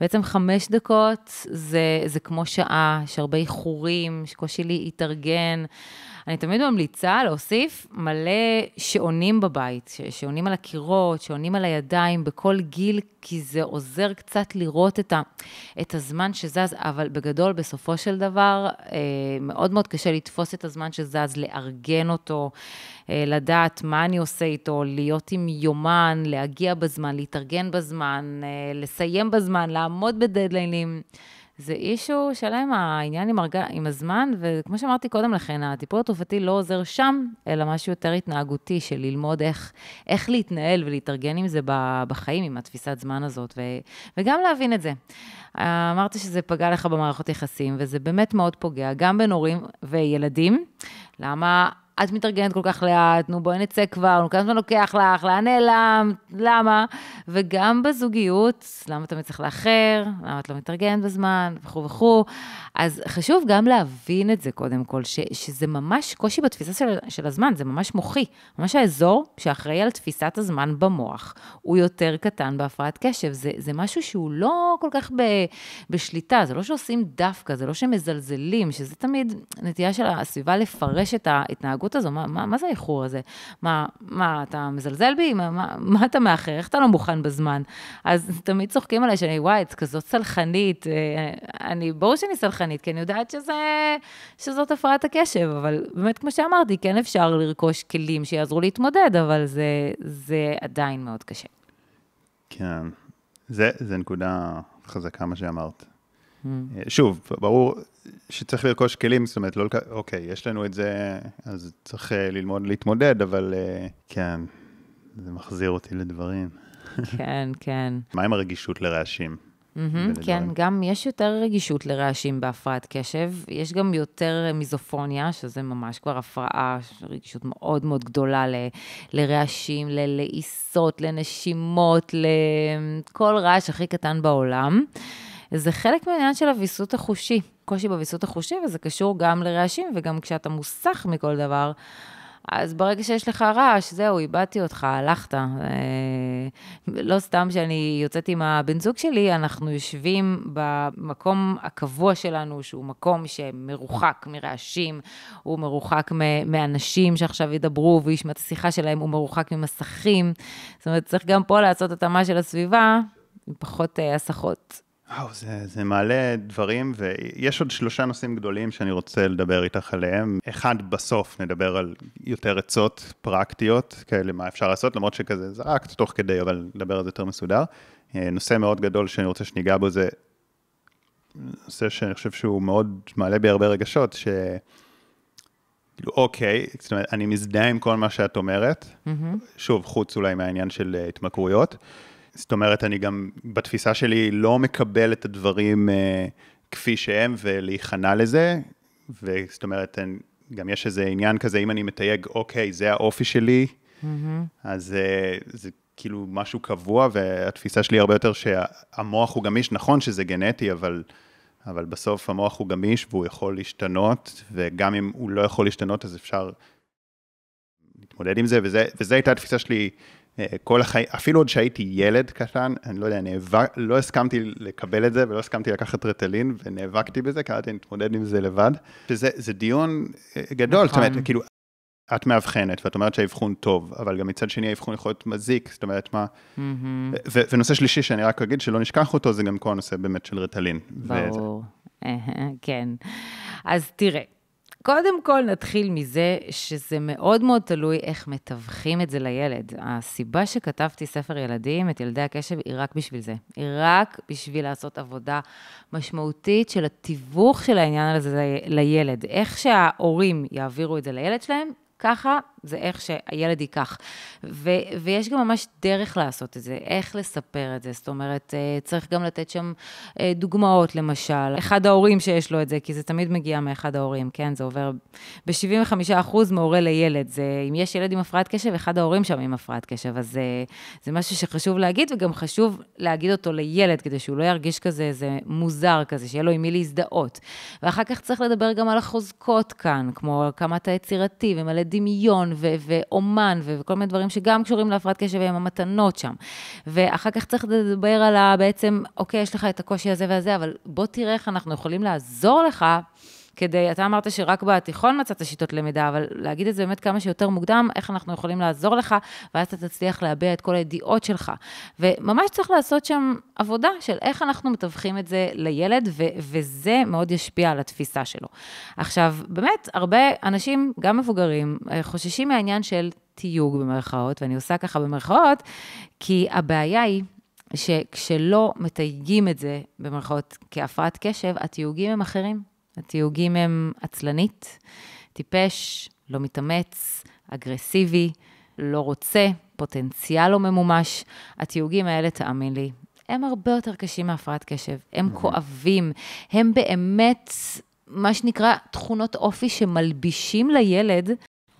בעצם חמש דקות זה, זה כמו שעה, יש הרבה איחורים, יש קושי להתארגן. אני תמיד ממליצה להוסיף מלא שעונים בבית, שעונים על הקירות, שעונים על הידיים בכל גיל, כי זה עוזר קצת לראות את, ה, את הזמן שזז, אבל בגדול, בסופו של דבר, אה, מאוד מאוד קשה לתפוס את הזמן שזז, לארגן אותו, אה, לדעת מה אני עושה איתו, להיות עם יומן, להגיע בזמן, להתארגן בזמן, אה, לסיים בזמן, לעמוד בדדליינים. זה אישו שלם, העניין עם, הרג... עם הזמן, וכמו שאמרתי קודם לכן, הטיפול התרופתי לא עוזר שם, אלא משהו יותר התנהגותי, של ללמוד איך, איך להתנהל ולהתארגן עם זה בחיים, עם התפיסת זמן הזאת, ו... וגם להבין את זה. אמרת שזה פגע לך במערכות יחסים, וזה באמת מאוד פוגע, גם בין הורים וילדים. למה את מתארגנת כל כך לאט, נו בואי נצא כבר, נו כמה זמן לוקח לך, לאן נעלמת, למה? וגם בזוגיות, למה אתה צריך לאחר, למה את לא מתארגנת בזמן, וכו' וכו'. אז חשוב גם להבין את זה קודם כל, ש, שזה ממש קושי בתפיסה של, של הזמן, זה ממש מוחי. ממש האזור שאחראי על תפיסת הזמן במוח, הוא יותר קטן בהפרעת קשב. זה, זה משהו שהוא לא כל כך ב, בשליטה, זה לא שעושים דווקא, זה לא שמזלזלים, שזה תמיד נטייה של הסביבה לפרש את ההתנהגות הזו. מה, מה, מה זה האיחור הזה? מה, מה, אתה מזלזל בי? מה, מה, מה אתה מאחר? איך אתה לא מוכן בזמן? אז תמיד צוחקים עליי שאני, וואי, את כזאת סלחנית. אה, אני, ברור שאני סלחנית. כי אני יודעת שזה, שזאת הפרעת הקשב, אבל באמת, כמו שאמרתי, כן אפשר לרכוש כלים שיעזרו להתמודד, אבל זה, זה עדיין מאוד קשה. כן, זה, זה נקודה חזקה מה שאמרת. Mm. שוב, ברור שצריך לרכוש כלים, זאת אומרת, לא, אוקיי, יש לנו את זה, אז צריך אה, ללמוד להתמודד, אבל אה, כן, זה מחזיר אותי לדברים. כן, כן. מה עם הרגישות לרעשים? Mm-hmm, כן, גם יש יותר רגישות לרעשים בהפרעת קשב, יש גם יותר מיזופוניה, שזה ממש כבר הפרעה, רגישות מאוד מאוד גדולה ל, לרעשים, ללעיסות, לנשימות, לכל רעש הכי קטן בעולם. זה חלק מהעניין של הוויסות החושי, קושי בוויסות החושי, וזה קשור גם לרעשים, וגם כשאתה מוסך מכל דבר, אז ברגע שיש לך רעש, זהו, איבדתי אותך, הלכת. אה, לא סתם שאני יוצאת עם הבן זוג שלי, אנחנו יושבים במקום הקבוע שלנו, שהוא מקום שמרוחק מרעשים, הוא מרוחק מאנשים שעכשיו ידברו וישמע את השיחה שלהם, הוא מרוחק ממסכים. זאת אומרת, צריך גם פה לעשות התאמה של הסביבה, עם פחות אה, הסחות. וואו, זה, זה מעלה דברים, ויש עוד שלושה נושאים גדולים שאני רוצה לדבר איתך עליהם. אחד, בסוף נדבר על יותר עצות פרקטיות, כאלה מה אפשר לעשות, למרות שכזה זרקת תוך כדי, אבל נדבר על זה יותר מסודר. אה, נושא מאוד גדול שאני רוצה שניגע בו זה נושא שאני חושב שהוא מאוד מעלה בי הרבה רגשות, ש... כאילו, אוקיי, זאת אומרת, אני מזדהה עם כל מה שאת אומרת, mm-hmm. שוב, חוץ אולי מהעניין של אה, התמכרויות. זאת אומרת, אני גם בתפיסה שלי לא מקבל את הדברים uh, כפי שהם ולהיכנע לזה, וזאת אומרת, אני, גם יש איזה עניין כזה, אם אני מתייג, אוקיי, זה האופי שלי, mm-hmm. אז uh, זה כאילו משהו קבוע, והתפיסה שלי הרבה יותר שהמוח הוא גמיש, נכון שזה גנטי, אבל, אבל בסוף המוח הוא גמיש והוא יכול להשתנות, וגם אם הוא לא יכול להשתנות, אז אפשר להתמודד עם זה, וזה, וזה הייתה התפיסה שלי כל החיים, אפילו עוד שהייתי ילד קטן, אני לא יודע, נאבק, לא הסכמתי לקבל את זה ולא הסכמתי לקחת רטלין ונאבקתי בזה, הייתי להתמודד עם זה לבד. שזה דיון אה, גדול, זאת אומרת, נכון. כאילו, את מאבחנת ואת אומרת שהאבחון טוב, אבל גם מצד שני האבחון יכול להיות מזיק, זאת אומרת, מה... ונושא שלישי שאני רק אגיד שלא נשכח אותו, זה גם כל הנושא באמת של רטלין. ברור, כן. אז תראה. קודם כל נתחיל מזה שזה מאוד מאוד תלוי איך מתווכים את זה לילד. הסיבה שכתבתי ספר ילדים, את ילדי הקשב, היא רק בשביל זה. היא רק בשביל לעשות עבודה משמעותית של התיווך של העניין הזה לילד. איך שההורים יעבירו את זה לילד שלהם, ככה זה איך שהילד ייקח. ו, ויש גם ממש דרך לעשות את זה, איך לספר את זה. זאת אומרת, אה, צריך גם לתת שם אה, דוגמאות, למשל. אחד ההורים שיש לו את זה, כי זה תמיד מגיע מאחד ההורים, כן? זה עובר ב-75% מהורה לילד. זה, אם יש ילד עם הפרעת קשב, אחד ההורים שם עם הפרעת קשב. אז זה, זה משהו שחשוב להגיד, וגם חשוב להגיד אותו לילד, כדי שהוא לא ירגיש כזה איזה מוזר כזה, שיהיה לו עם מי להזדהות. ואחר כך צריך לדבר גם על החוזקות כאן, כמו כמה אתה יצירתי ומלא דמיון ו- ואומן ו- וכל מיני דברים שגם קשורים להפרעת קשב ועם המתנות שם. ואחר כך צריך לדבר על ה... בעצם, אוקיי, יש לך את הקושי הזה והזה, אבל בוא תראה איך אנחנו יכולים לעזור לך. כדי, אתה אמרת שרק בתיכון מצאת שיטות למידה, אבל להגיד את זה באמת כמה שיותר מוקדם, איך אנחנו יכולים לעזור לך, ואז אתה תצליח להביע את כל הידיעות שלך. וממש צריך לעשות שם עבודה של איך אנחנו מתווכים את זה לילד, ו- וזה מאוד ישפיע על התפיסה שלו. עכשיו, באמת, הרבה אנשים, גם מבוגרים, אה, חוששים מהעניין של תיוג במרכאות, ואני עושה ככה במרכאות, כי הבעיה היא... שכשלא מתייגים את זה, במרכאות, כהפרעת קשב, התיוגים הם אחרים. התיוגים הם עצלנית, טיפש, לא מתאמץ, אגרסיבי, לא רוצה, פוטנציאל לא ממומש. התיוגים האלה, תאמין לי, הם הרבה יותר קשים מהפרעת קשב. הם כואבים, הם באמת, מה שנקרא, תכונות אופי שמלבישים לילד.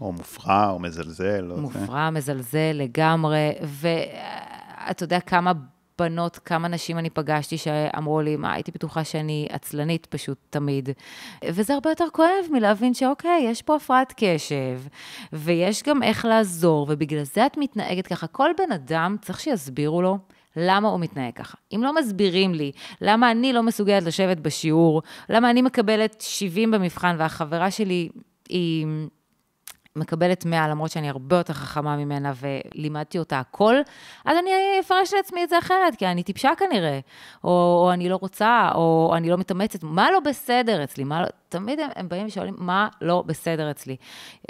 או מופרע, או מזלזל. מופרע, מזלזל לגמרי, ואתה יודע כמה בנות, כמה נשים אני פגשתי שאמרו לי, מה, הייתי בטוחה שאני עצלנית פשוט תמיד. וזה הרבה יותר כואב מלהבין שאוקיי, יש פה הפרעת קשב, ויש גם איך לעזור, ובגלל זה את מתנהגת ככה. כל בן אדם צריך שיסבירו לו. למה הוא מתנהג ככה. אם לא מסבירים לי למה אני לא מסוגלת לשבת בשיעור, למה אני מקבלת 70 במבחן והחברה שלי היא מקבלת 100, למרות שאני הרבה יותר חכמה ממנה ולימדתי אותה הכל, אז אני אפרש לעצמי את זה אחרת, כי אני טיפשה כנראה, או, או אני לא רוצה, או אני לא מתאמצת, מה לא בסדר אצלי? מה לא... תמיד הם, הם באים ושואלים, מה לא בסדר אצלי?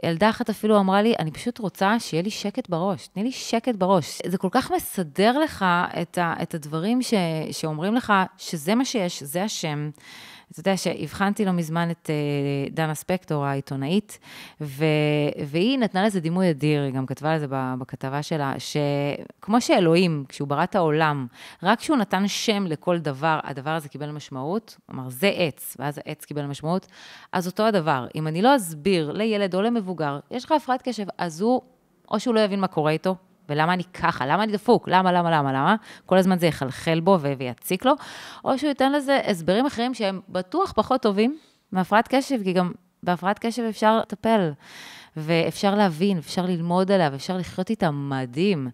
ילדה אחת אפילו אמרה לי, אני פשוט רוצה שיהיה לי שקט בראש, תני לי שקט בראש. זה כל כך מסדר לך את, ה, את הדברים ש, שאומרים לך שזה מה שיש, זה השם. אתה יודע שהבחנתי לא מזמן את uh, דנה ספקטור, העיתונאית, ו... והיא נתנה לזה דימוי אדיר, היא גם כתבה לזה בכתבה שלה, שכמו שאלוהים, כשהוא ברא את העולם, רק כשהוא נתן שם לכל דבר, הדבר הזה קיבל משמעות, כלומר, זה עץ, ואז העץ קיבל משמעות, אז אותו הדבר. אם אני לא אסביר לילד או למבוגר, יש לך הפרעת קשב, אז הוא, או שהוא לא יבין מה קורה איתו, ולמה אני ככה, למה אני דפוק, למה, למה, למה, למה, כל הזמן זה יחלחל בו ויציק לו, או שהוא ייתן לזה הסברים אחרים שהם בטוח פחות טובים מהפרעת קשב, כי גם בהפרעת קשב אפשר לטפל, ואפשר להבין, אפשר ללמוד עליה, ואפשר לחיות איתה מדהים.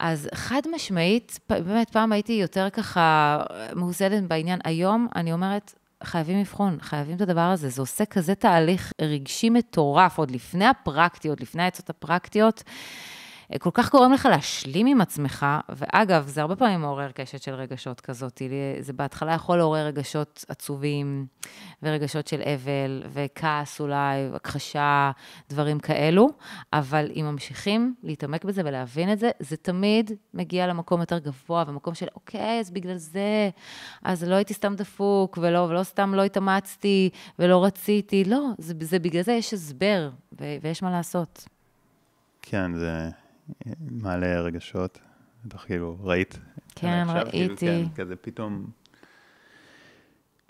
אז חד משמעית, באמת, פעם הייתי יותר ככה מאוזנת בעניין. היום אני אומרת, חייבים לבחון, חייבים את הדבר הזה. זה עושה כזה תהליך רגשי מטורף, עוד לפני הפרקטיות, לפני העצות הפרקטיות. כל כך גורם לך להשלים עם עצמך, ואגב, זה הרבה פעמים מעורר קשת של רגשות כזאת. זה בהתחלה יכול לעורר רגשות עצובים, ורגשות של אבל, וכעס אולי, הכחשה, דברים כאלו, אבל אם ממשיכים להתעמק בזה ולהבין את זה, זה תמיד מגיע למקום יותר גבוה, ומקום של, אוקיי, אז בגלל זה, אז לא הייתי סתם דפוק, ולא, ולא סתם לא התאמצתי, ולא רציתי, לא, זה, זה בגלל זה יש הסבר, ויש מה לעשות. כן, זה מעלה רגשות. בטח כאילו, ראית? כן, ראיתי. כאילו, כן, כזה פתאום...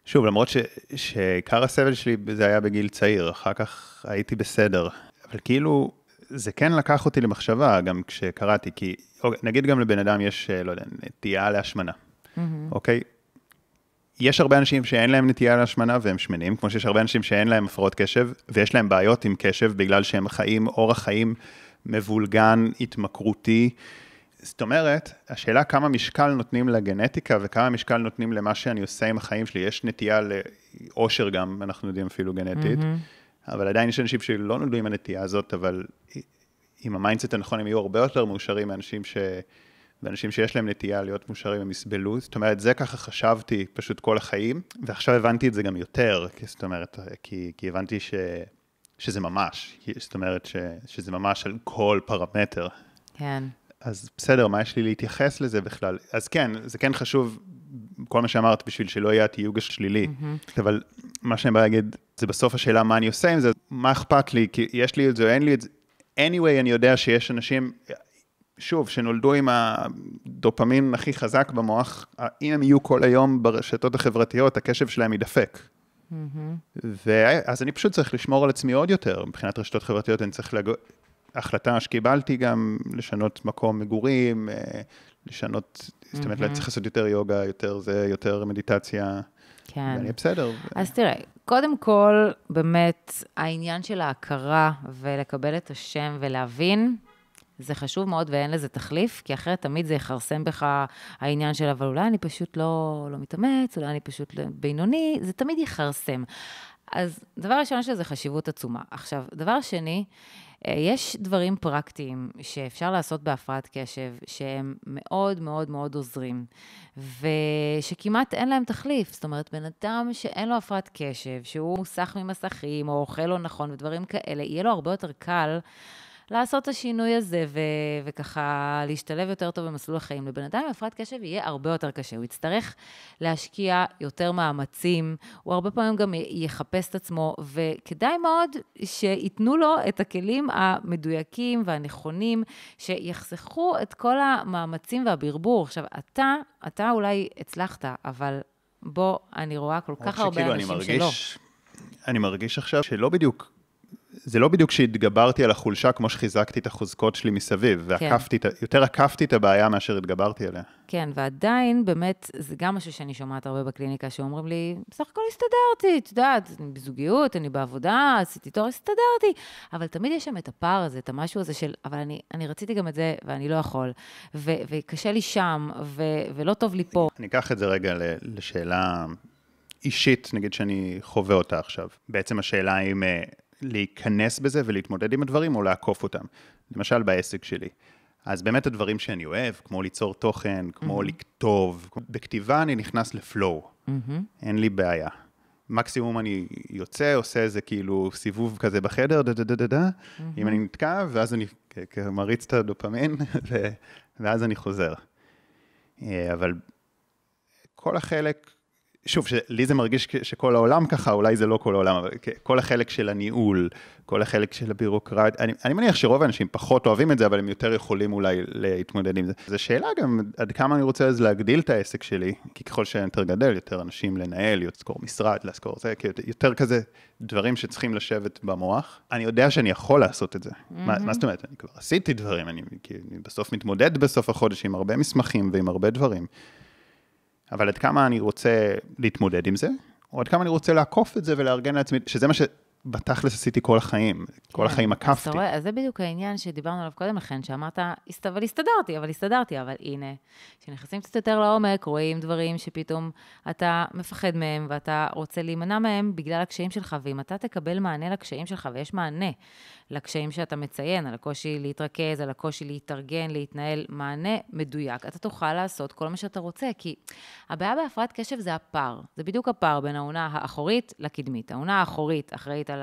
שוב, למרות ש, שעיקר הסבל שלי זה היה בגיל צעיר, אחר כך הייתי בסדר. אבל כאילו, זה כן לקח אותי למחשבה, גם כשקראתי, כי אוקיי, נגיד גם לבן אדם יש, לא יודע, נטייה להשמנה, mm-hmm. אוקיי? יש הרבה אנשים שאין להם נטייה להשמנה והם שמנים, כמו שיש הרבה אנשים שאין להם הפרעות קשב, ויש להם בעיות עם קשב בגלל שהם חיים אורח חיים מבולגן, התמכרותי. זאת אומרת, השאלה כמה משקל נותנים לגנטיקה וכמה משקל נותנים למה שאני עושה עם החיים שלי. יש נטייה לאושר גם, אנחנו יודעים אפילו גנטית, mm-hmm. אבל עדיין יש אנשים שלא נולדו עם הנטייה הזאת, אבל עם ה mindset הנכון הם יהיו הרבה יותר מאושרים מאנשים ש... ואנשים שיש להם נטייה להיות מאושרים הם יסבלו. זאת אומרת, זה ככה חשבתי פשוט כל החיים, ועכשיו הבנתי את זה גם יותר, זאת אומרת, כי, כי הבנתי ש... שזה ממש, זאת אומרת ש, שזה ממש על כל פרמטר. כן. אז בסדר, מה יש לי להתייחס לזה בכלל? אז כן, זה כן חשוב, כל מה שאמרת, בשביל שלא יהיה התיוג השלילי. Mm-hmm. אבל מה שאני בא להגיד, זה בסוף השאלה מה אני עושה עם זה, מה אכפת לי, כי יש לי את זה או אין לי את זה. anyway, אני יודע שיש אנשים, שוב, שנולדו עם הדופמין הכי חזק במוח, אם הם יהיו כל היום ברשתות החברתיות, הקשב שלהם יידפק. Mm-hmm. ואז אני פשוט צריך לשמור על עצמי עוד יותר, מבחינת רשתות חברתיות, אני צריך להג... החלטה שקיבלתי גם לשנות מקום מגורים, אה, לשנות, זאת אומרת, mm-hmm. צריך לעשות יותר יוגה, יותר זה, יותר מדיטציה. כן. ואני בסדר. אז תראה, קודם כל, באמת, העניין של ההכרה ולקבל את השם ולהבין, זה חשוב מאוד ואין לזה תחליף, כי אחרת תמיד זה יכרסם בך העניין של, אבל אולי אני פשוט לא, לא מתאמץ, אולי אני פשוט לא, בינוני, זה תמיד יכרסם. אז דבר ראשון שזה חשיבות עצומה. עכשיו, דבר שני, אה, יש דברים פרקטיים שאפשר לעשות בהפרעת קשב, שהם מאוד מאוד מאוד עוזרים, ושכמעט אין להם תחליף. זאת אומרת, בן אדם שאין לו הפרעת קשב, שהוא מוסך ממסכים, או אוכל לא נכון ודברים כאלה, יהיה לו הרבה יותר קל. לעשות את השינוי הזה ו- וככה להשתלב יותר טוב במסלול החיים. לבן אדם עם הפרעת קשב יהיה הרבה יותר קשה, הוא יצטרך להשקיע יותר מאמצים, הוא הרבה פעמים גם יחפש את עצמו, וכדאי מאוד שייתנו לו את הכלים המדויקים והנכונים, שיחסכו את כל המאמצים והברבור. עכשיו, אתה, אתה אולי הצלחת, אבל בוא, אני רואה כל כך הרבה אנשים שלא. אני מרגיש עכשיו שלא בדיוק זה לא בדיוק שהתגברתי על החולשה כמו שחיזקתי את החוזקות שלי מסביב, כן. ועקפתי, יותר עקפתי את הבעיה מאשר התגברתי עליה. כן, ועדיין, באמת, זה גם משהו שאני שומעת הרבה בקליניקה, שאומרים לי, בסך הכל הסתדרתי, את יודעת, אני בזוגיות, אני בעבודה, עשיתי תואר, הסתדרתי. אבל תמיד יש שם את הפער הזה, את המשהו הזה של, אבל אני, אני רציתי גם את זה, ואני לא יכול, ו, וקשה לי שם, ו, ולא טוב לי פה. אני אקח את זה רגע לשאלה אישית, נגיד שאני חווה אותה עכשיו. בעצם השאלה האם... להיכנס בזה ולהתמודד עם הדברים או לעקוף אותם. למשל בעסק שלי. אז באמת הדברים שאני אוהב, כמו ליצור תוכן, כמו mm-hmm. לכתוב, בכתיבה אני נכנס ל flow, mm-hmm. אין לי בעיה. מקסימום אני יוצא, עושה איזה כאילו סיבוב כזה בחדר, דה דה דה דה דה, mm-hmm. אם אני נתקע, ואז אני מריץ את הדופמין, ואז אני חוזר. אה, אבל כל החלק שוב, לי זה מרגיש שכל העולם ככה, אולי זה לא כל העולם, אבל כל החלק של הניהול, כל החלק של הבירוקרט, אני, אני מניח שרוב האנשים פחות אוהבים את זה, אבל הם יותר יכולים אולי להתמודד עם זה. זו שאלה גם עד כמה אני רוצה אז להגדיל את העסק שלי, כי ככל שאני יותר גדל, יותר אנשים לנהל, לזכור משרד, לזכור זה, יותר כזה דברים שצריכים לשבת במוח. אני יודע שאני יכול לעשות את זה. Mm-hmm. מה, מה זאת אומרת? אני כבר עשיתי דברים, אני, אני בסוף מתמודד בסוף החודש עם הרבה מסמכים ועם הרבה דברים. אבל עד כמה אני רוצה להתמודד עם זה, או עד כמה אני רוצה לעקוף את זה ולארגן לעצמי, שזה מה שבתכלס עשיתי כל החיים, כל כן, החיים עקפתי. אז אתה רואה, אז זה בדיוק העניין שדיברנו עליו קודם לכן, שאמרת, אבל הסתדרתי, אבל הסתדרתי, אבל הנה, כשנכנסים קצת יותר לעומק, רואים דברים שפתאום אתה מפחד מהם ואתה רוצה להימנע מהם בגלל הקשיים שלך, ואם אתה תקבל מענה לקשיים שלך, ויש מענה לקשיים שאתה מציין, על הקושי להתרכז, על הקושי להתארגן, להתנהל, מענה מדויק. אתה תוכל לעשות כל מה שאתה רוצה, כי הבעיה בהפרעת קשב זה הפער. זה בדיוק הפער בין העונה האחורית לקדמית. העונה האחורית אחראית על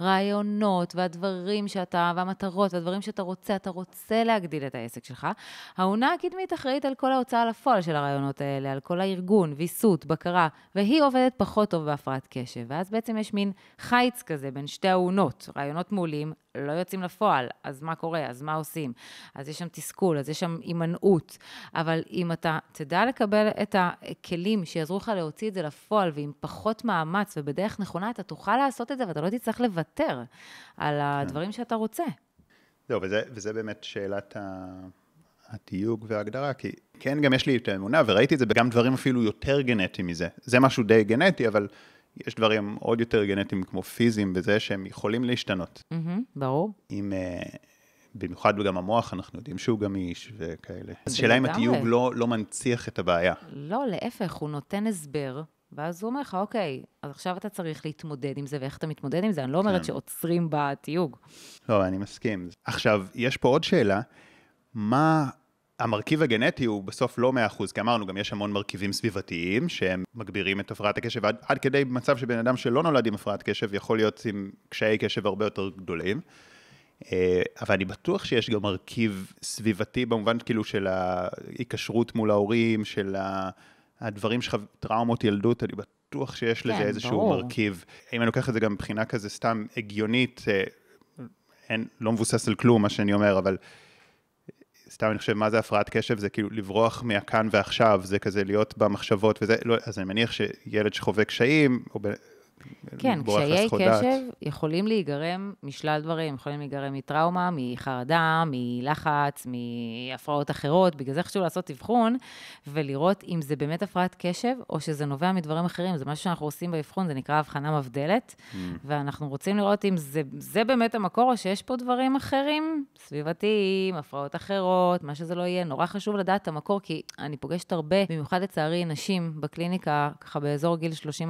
הרעיונות והדברים שאתה, והמטרות והדברים שאתה רוצה, אתה רוצה להגדיל את העסק שלך. העונה הקדמית אחראית על כל ההוצאה לפועל של הרעיונות האלה, על כל הארגון, ויסות, בקרה, והיא עובדת פחות טוב בהפרעת קשב. ואז בעצם יש מין חיץ כזה בין שתי העונות, רעיונות מעולים, לא יוצאים לפועל, אז מה קורה? אז מה עושים? אז יש שם תסכול, אז יש שם הימנעות. אבל אם אתה תדע לקבל את הכלים שיעזרו לך להוציא את זה לפועל, ועם פחות מאמץ ובדרך נכונה, אתה תוכל לעשות את זה, ואתה לא תצטרך לוותר על כן. הדברים שאתה רוצה. זהו, וזה, וזה באמת שאלת ה... התיוג וההגדרה, כי כן, גם יש לי את האמונה, וראיתי את זה בגם דברים אפילו יותר גנטיים מזה. זה משהו די גנטי, אבל יש דברים עוד יותר גנטיים כמו פיזיים וזה, שהם יכולים להשתנות. Mm-hmm, ברור. אם, uh, במיוחד גם המוח, אנחנו יודעים שהוא גמיש וכאלה. אז שאלה אם התיוג לא, לא מנציח את הבעיה. לא, להפך, הוא נותן הסבר. ואז הוא אומר לך, אוקיי, אז עכשיו אתה צריך להתמודד עם זה, ואיך אתה מתמודד עם זה? אני לא אומרת כן. שעוצרים בתיוג. לא, אני מסכים. עכשיו, יש פה עוד שאלה, מה המרכיב הגנטי הוא בסוף לא 100%, כי אמרנו, גם יש המון מרכיבים סביבתיים שהם מגבירים את הפרעת הקשב, עד, עד כדי מצב שבן אדם שלא נולד עם הפרעת קשב יכול להיות עם קשיי קשב הרבה יותר גדולים. אה, אבל אני בטוח שיש גם מרכיב סביבתי במובן כאילו של ההיקשרות מול ההורים, של הדברים שלך, טראומות ילדות, אני בטוח שיש לזה כן, איזשהו ברור. מרכיב. אם אני לוקח את זה גם מבחינה כזה סתם הגיונית, אה, אין, לא מבוסס על כלום מה שאני אומר, אבל סתם אני חושב, מה זה הפרעת קשב? זה כאילו לברוח מהכאן ועכשיו, זה כזה להיות במחשבות וזה, לא, אז אני מניח שילד שחווה קשיים, או כן, קשיי קשב יכולים להיגרם משלל דברים, יכולים להיגרם מטראומה, מחרדה, מלחץ, מהפרעות אחרות, בגלל זה חשוב לעשות אבחון ולראות אם זה באמת הפרעת קשב, או שזה נובע מדברים אחרים, זה משהו שאנחנו עושים באבחון, זה נקרא הבחנה מבדלת, mm. ואנחנו רוצים לראות אם זה, זה באמת המקור, או שיש פה דברים אחרים, סביבתיים, הפרעות אחרות, מה שזה לא יהיה, נורא חשוב לדעת את המקור, כי אני פוגשת הרבה, במיוחד לצערי נשים בקליניקה, ככה באזור גיל 30-40,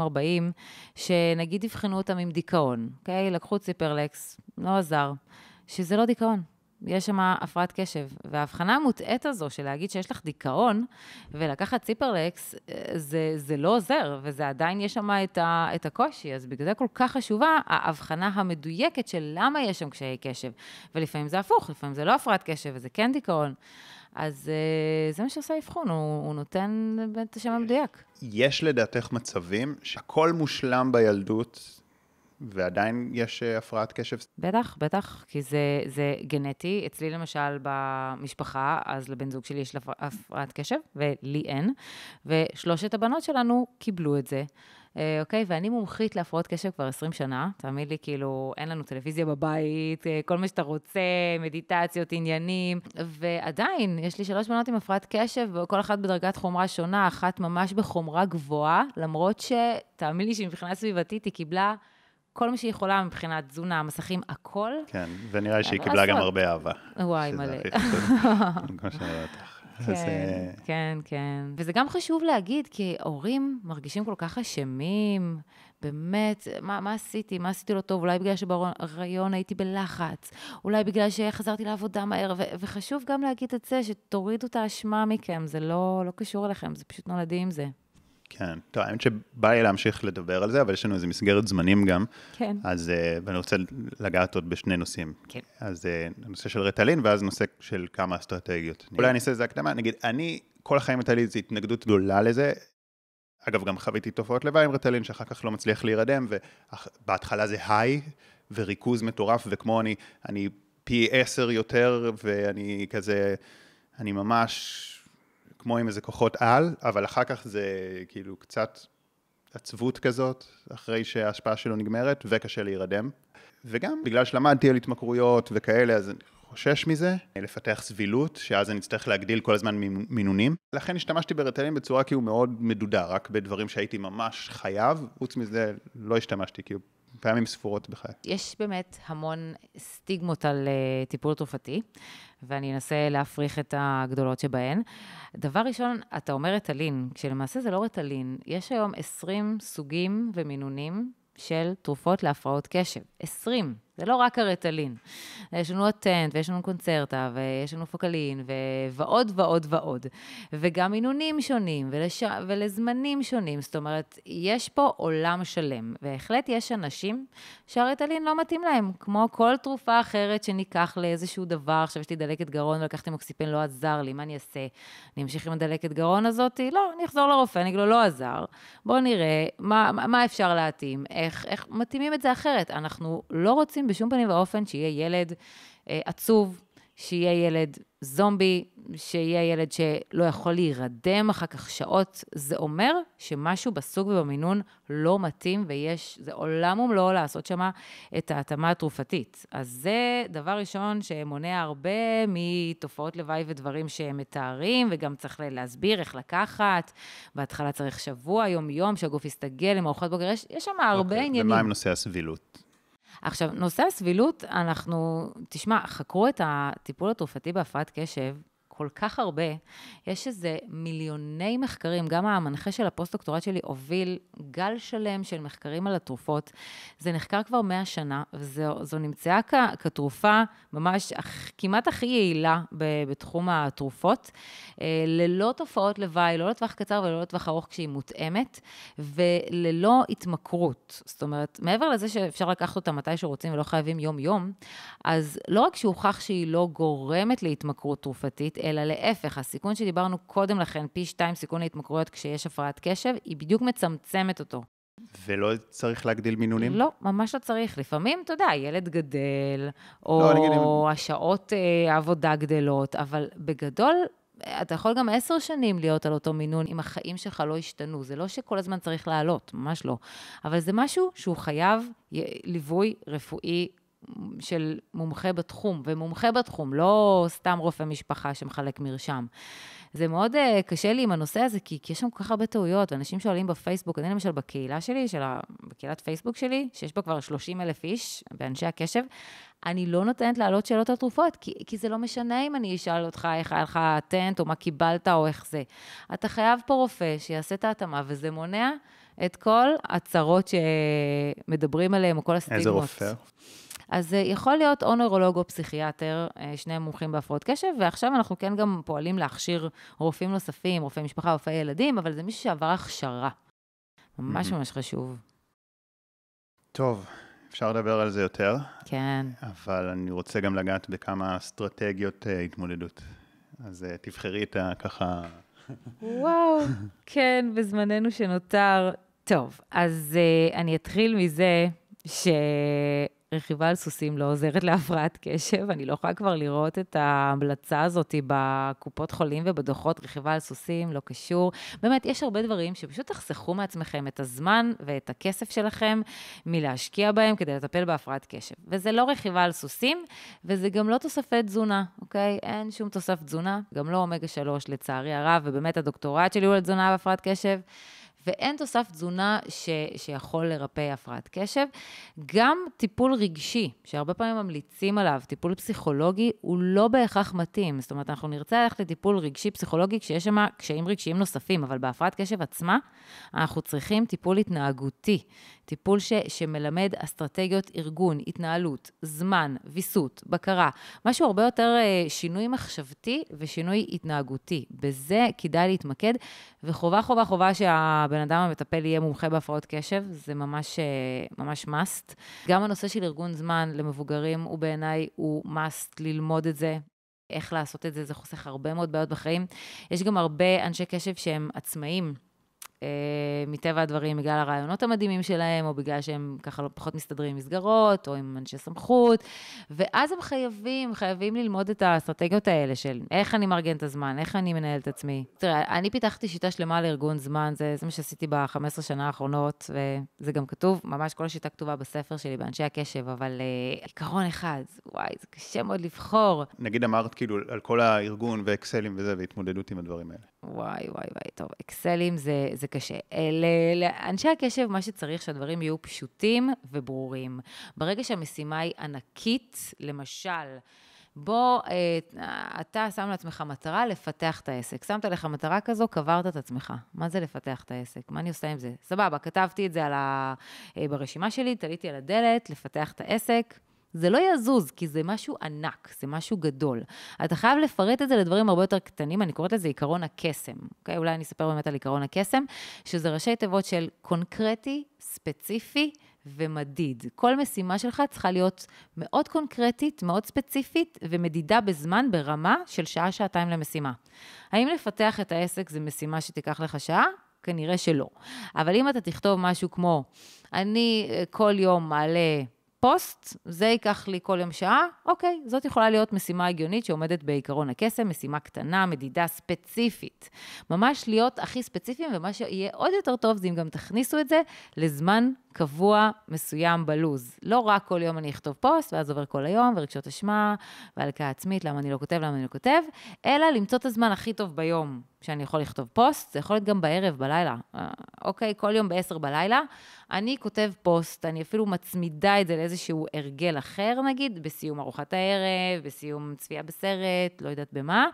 ש... שנגיד יבחנו אותם עם דיכאון, אוקיי? לקחו ציפרלקס, לא עזר, שזה לא דיכאון. יש שם הפרעת קשב. וההבחנה המוטעית הזו של להגיד שיש לך דיכאון ולקחת ציפרלקס, זה, זה לא עוזר, וזה עדיין יש שם את, ה, את הקושי. אז בגלל זה כל כך חשובה ההבחנה המדויקת של למה יש שם קשיי קשב. ולפעמים זה הפוך, לפעמים זה לא הפרעת קשב וזה כן דיכאון. אז uh, זה מה שעושה האבחון, הוא, הוא נותן את השם המדויק. יש לדעתך מצבים שהכל מושלם בילדות, ועדיין יש uh, הפרעת קשב? בטח, בטח, כי זה, זה גנטי. אצלי למשל במשפחה, אז לבן זוג שלי יש הפרעת קשב, ולי אין, ושלושת הבנות שלנו קיבלו את זה. אה, אוקיי? ואני מומחית להפרעות קשב כבר 20 שנה. תאמין לי, כאילו, אין לנו טלוויזיה בבית, אה, כל מה שאתה רוצה, מדיטציות, עניינים, ועדיין, יש לי שלוש בנות עם הפרעת קשב, וכל אחת בדרגת חומרה שונה, אחת ממש בחומרה גבוהה, למרות שתאמין לי שמבחינה סביבתית היא קיבלה... כל מה שהיא יכולה מבחינת תזונה, מסכים, הכל. כן, ונראה לי שהיא קיבלה גם הרבה אהבה. וואי, מלא. כמו שאני אותך. כן, אה, כן, כן. וזה גם חשוב להגיד, כי הורים מרגישים כל כך אשמים, באמת, מה, מה עשיתי? מה עשיתי לא טוב? אולי בגלל שבהיריון הייתי בלחץ, אולי בגלל שחזרתי לעבודה מהר, ו- וחשוב גם להגיד את זה, שתורידו את האשמה מכם, זה לא, לא קשור אליכם, זה פשוט נולדים עם זה. כן, טוב, האמת שבא לי להמשיך לדבר על זה, אבל יש לנו איזה מסגרת זמנים גם. כן. אז, אה, ואני רוצה לגעת עוד בשני נושאים. כן. אז אה, הנושא של רטלין, ואז נושא של כמה אסטרטגיות. אולי אני אעשה איזה הקדמה, נגיד, אני, כל החיים הייתה לי איזו התנגדות גדולה לזה. אגב, גם חוויתי תופעות לוואי עם רטלין, שאחר כך לא מצליח להירדם, ובהתחלה זה היי, וריכוז מטורף, וכמו אני, אני פי עשר יותר, ואני כזה, אני ממש... כמו עם איזה כוחות על, אבל אחר כך זה כאילו קצת עצבות כזאת, אחרי שההשפעה שלו נגמרת, וקשה להירדם. וגם בגלל שלמדתי על התמכרויות וכאלה, אז אני חושש מזה, לפתח סבילות, שאז אני אצטרך להגדיל כל הזמן מינונים. לכן השתמשתי ברטלין בצורה כאילו מאוד מדודה, רק בדברים שהייתי ממש חייב, חוץ מזה לא השתמשתי, כאילו פעמים ספורות בחיי. יש באמת המון סטיגמות על uh, טיפול תרופתי, ואני אנסה להפריך את הגדולות שבהן. דבר ראשון, אתה אומר רטלין, כשלמעשה זה לא רטלין. יש היום 20 סוגים ומינונים של תרופות להפרעות קשב. 20. זה לא רק הרטלין. יש לנו אטנט, ויש לנו קונצרטה, ויש לנו פוקלין, ו... ועוד ועוד ועוד. וגם מינונים שונים, ולש... ולזמנים שונים. זאת אומרת, יש פה עולם שלם. בהחלט יש אנשים שהרטלין לא מתאים להם, כמו כל תרופה אחרת שניקח לאיזשהו דבר. עכשיו יש לי דלקת גרון ולקחתי מוקסיפן, לא עזר לי, מה אני אעשה? אני אמשיך עם הדלקת גרון הזאת? לא, אני אחזור לרופא, אני אגיד לו, לא עזר. בואו נראה מה, מה אפשר להתאים, איך, איך מתאימים את זה אחרת. אנחנו לא רוצים בשום פנים ואופן שיהיה ילד אה, עצוב, שיהיה ילד זומבי, שיהיה ילד שלא יכול להירדם אחר כך שעות, זה אומר שמשהו בסוג ובמינון לא מתאים ויש, זה עולם ומלואו לעשות שם את ההתאמה התרופתית. אז זה דבר ראשון שמונע הרבה מתופעות לוואי ודברים שהם מתארים, וגם צריך להסביר איך לקחת. בהתחלה צריך שבוע, יום-יום, שהגוף יסתגל עם ארוחת בוקר, יש, יש שם הרבה okay, אוקיי, עניינים. ומה עם נושא הסבילות? עכשיו, נושא הסבילות, אנחנו, תשמע, חקרו את הטיפול התרופתי בהפרעת קשב כל כך הרבה, יש איזה מיליוני מחקרים, גם המנחה של הפוסט-דוקטורט שלי הוביל גל שלם של מחקרים על התרופות. זה נחקר כבר 100 שנה, וזו נמצאה כ, כתרופה ממש כמעט הכי יעילה בתחום התרופות, אה, ללא תופעות לוואי, לא לטווח קצר ולא לטווח ארוך כשהיא מותאמת, וללא התמכרות. זאת אומרת, מעבר לזה שאפשר לקחת אותה מתי שרוצים ולא חייבים יום-יום, אז לא רק שהוכח שהיא לא גורמת להתמכרות תרופתית, אלא להפך, הסיכון שדיברנו קודם לכן, פי שתיים סיכון להתמכרויות כשיש הפרעת קשב, היא בדיוק מצמצמת אותו. ולא צריך להגדיל מינונים? לא, ממש לא צריך. לפעמים, אתה יודע, ילד גדל, או לא, נגיד השעות אה, העבודה גדלות, אבל בגדול, אה, אתה יכול גם עשר שנים להיות על אותו מינון אם החיים שלך לא השתנו. זה לא שכל הזמן צריך לעלות, ממש לא. אבל זה משהו שהוא חייב ליווי רפואי של מומחה בתחום, ומומחה בתחום, לא סתם רופא משפחה שמחלק מרשם. זה מאוד uh, קשה לי עם הנושא הזה, כי, כי יש שם כל כך הרבה טעויות, ואנשים שואלים בפייסבוק, אני למשל בקהילה שלי, של ה, בקהילת פייסבוק שלי, שיש בה כבר 30 אלף איש, באנשי הקשב, אני לא נותנת להעלות שאלות על תרופות, כי, כי זה לא משנה אם אני אשאל אותך איך היה לך הטנט, או מה קיבלת, או איך זה. אתה חייב פה רופא שיעשה את ההתאמה, וזה מונע את כל הצרות שמדברים עליהן, או כל הסטיגמות. איזה רופא? אז אה, יכול להיות או נוירולוג או פסיכיאטר, אה, שניהם מומחים בהפרעות קשב, ועכשיו אנחנו כן גם פועלים להכשיר רופאים נוספים, רופאי משפחה, רופאי ילדים, אבל זה מישהו שעבר הכשרה. ממש. ממש חשוב. טוב, אפשר לדבר על זה יותר, כן. אבל אני רוצה גם לגעת בכמה אסטרטגיות אה, התמודדות. אז תבחרי את ה... ככה... וואו, כן, בזמננו שנותר. טוב, אז uh, אני אתחיל מזה שרכיבה על סוסים לא עוזרת להפרעת קשב. אני לא יכולה כבר לראות את ההמלצה הזאת בקופות חולים ובדוחות, רכיבה על סוסים, לא קשור. באמת, יש הרבה דברים שפשוט תחסכו מעצמכם את הזמן ואת הכסף שלכם מלהשקיע בהם כדי לטפל בהפרעת קשב. וזה לא רכיבה על סוסים, וזה גם לא תוספי תזונה, אוקיי? אין שום תוסף תזונה, גם לא אומגה 3 לצערי הרב, ובאמת הדוקטורט שלי הוא על תזונה והפרעת קשב. ואין תוסף תזונה ש, שיכול לרפא הפרעת קשב. גם טיפול רגשי, שהרבה פעמים ממליצים עליו, טיפול פסיכולוגי, הוא לא בהכרח מתאים. זאת אומרת, אנחנו נרצה ללכת לטיפול רגשי פסיכולוגי כשיש שם קשיים רגשיים נוספים, אבל בהפרעת קשב עצמה, אנחנו צריכים טיפול התנהגותי. טיפול ש, שמלמד אסטרטגיות ארגון, התנהלות, זמן, ויסות, בקרה. משהו הרבה יותר אה, שינוי מחשבתי ושינוי התנהגותי. בזה כדאי להתמקד, וחובה, חובה, חובה שהבן אדם המטפל יהיה מומחה בהפרעות קשב, זה ממש, אה, ממש must. גם הנושא של ארגון זמן למבוגרים הוא בעיניי, הוא must ללמוד את זה. איך לעשות את זה, זה חוסך הרבה מאוד בעיות בחיים. יש גם הרבה אנשי קשב שהם עצמאים. אה, מטבע הדברים, בגלל הרעיונות המדהימים שלהם, או בגלל שהם ככה פחות מסתדרים עם מסגרות, או עם אנשי סמכות, ואז הם חייבים, חייבים ללמוד את האסטרטגיות האלה של איך אני מארגן את הזמן, איך אני מנהל את עצמי. תראה, אני פיתחתי שיטה שלמה לארגון זמן, זה, זה מה שעשיתי ב-15 שנה האחרונות, וזה גם כתוב, ממש כל השיטה כתובה בספר שלי, באנשי הקשב, אבל uh, עיקרון אחד, וואי, זה קשה מאוד לבחור. נגיד אמרת כאילו על כל הארגון ואקסלים וזה, והתמודדות עם הדברים האלה. וואי, וואי, וואי, טוב, אקסלים זה, זה קשה. אל, לאנשי הקשב, מה שצריך שהדברים יהיו פשוטים וברורים. ברגע שהמשימה היא ענקית, למשל, בוא, אה, אתה שם לעצמך מטרה לפתח את העסק. שמת לך מטרה כזו, קברת את עצמך. מה זה לפתח את העסק? מה אני עושה עם זה? סבבה, כתבתי את זה על ה... אה, ברשימה שלי, תליתי על הדלת, לפתח את העסק. זה לא יזוז, כי זה משהו ענק, זה משהו גדול. אתה חייב לפרט את זה לדברים הרבה יותר קטנים, אני קוראת לזה עיקרון הקסם, אוקיי? אולי אני אספר באמת על עיקרון הקסם, שזה ראשי תיבות של קונקרטי, ספציפי ומדיד. כל משימה שלך צריכה להיות מאוד קונקרטית, מאוד ספציפית, ומדידה בזמן ברמה של שעה-שעתיים למשימה. האם לפתח את העסק זה משימה שתיקח לך שעה? כנראה שלא. אבל אם אתה תכתוב משהו כמו, אני אה, כל יום מעלה... פוסט, זה ייקח לי כל יום שעה, אוקיי, זאת יכולה להיות משימה הגיונית שעומדת בעיקרון הקסם, משימה קטנה, מדידה ספציפית. ממש להיות הכי ספציפיים, ומה שיהיה עוד יותר טוב זה אם גם תכניסו את זה לזמן קבוע מסוים בלוז. לא רק כל יום אני אכתוב פוסט, ואז עובר כל היום, ורגשות אשמה, והלקאה עצמית, למה אני לא כותב, למה אני לא כותב, אלא למצוא את הזמן הכי טוב ביום שאני יכול לכתוב פוסט, זה יכול להיות גם בערב, בלילה. אוקיי, כל יום ב-10 בלילה, אני כותב פוסט, אני אפילו מצמידה את זה לאיזשהו הרגל אחר, נגיד, בסיום ארוחת הערב, בסיום צפייה בסרט, לא יודעת במה,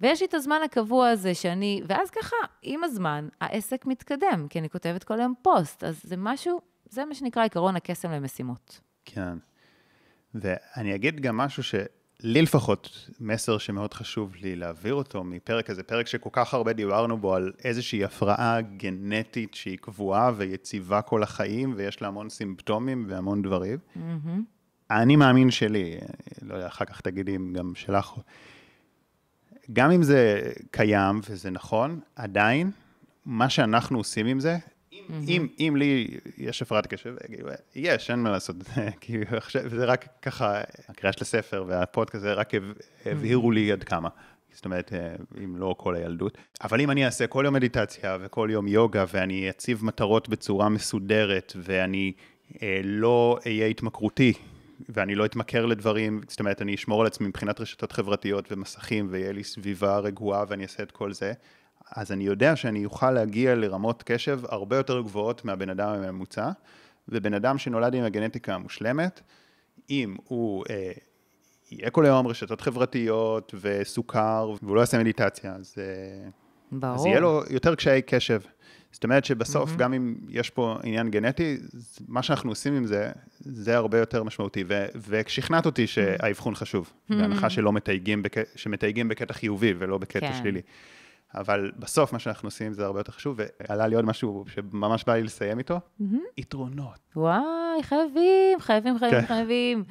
ויש לי את הזמן הקבוע הזה שאני, ואז ככה, עם הזמן, העסק מתקדם, כי אני כותבת כל היום פוסט, אז זה משהו, זה מה שנקרא עקרון הקסם למשימות. כן. ואני אגיד גם משהו שלי לפחות, מסר שמאוד חשוב לי להעביר אותו מפרק הזה, פרק שכל כך הרבה דיברנו בו על איזושהי הפרעה גנטית שהיא קבועה ויציבה כל החיים, ויש לה המון סימפטומים והמון דברים. Mm-hmm. אני מאמין שלי, לא יודע, אחר כך תגידי אם גם שלך, גם אם זה קיים וזה נכון, עדיין, מה שאנחנו עושים עם זה, אם אם, לי יש הפרעת קשב, יש, אין מה לעשות, כי עכשיו, זה רק ככה, הקריאה של הספר והפודקאסט, זה רק הבהירו לי עד כמה. זאת אומרת, אם לא כל הילדות. אבל אם אני אעשה כל יום מדיטציה וכל יום יוגה, ואני אציב מטרות בצורה מסודרת, ואני אה, לא אהיה התמכרותי, ואני לא אתמכר לדברים, זאת אומרת, אני אשמור על עצמי מבחינת רשתות חברתיות ומסכים, ויהיה לי סביבה רגועה ואני אעשה את כל זה, אז אני יודע שאני אוכל להגיע לרמות קשב הרבה יותר גבוהות מהבן אדם הממוצע, ובן אדם שנולד עם הגנטיקה המושלמת, אם הוא אה, יהיה כל היום רשתות חברתיות וסוכר, והוא לא יעשה מדיטציה, אז, ברור. אז יהיה לו יותר קשיי קשב. זאת אומרת שבסוף, mm-hmm. גם אם יש פה עניין גנטי, מה שאנחנו עושים עם זה, זה הרבה יותר משמעותי. ושכנעת אותי שהאבחון חשוב, mm-hmm. בהנחה שלא מתייגים, בק... שמתייגים בקטע חיובי ולא בקטע כן. שלילי. אבל בסוף מה שאנחנו עושים זה הרבה יותר חשוב, ועלה לי עוד משהו שממש בא לי לסיים איתו, mm-hmm. יתרונות. וואי, חייבים, חייבים, חייבים, כן. חייבים.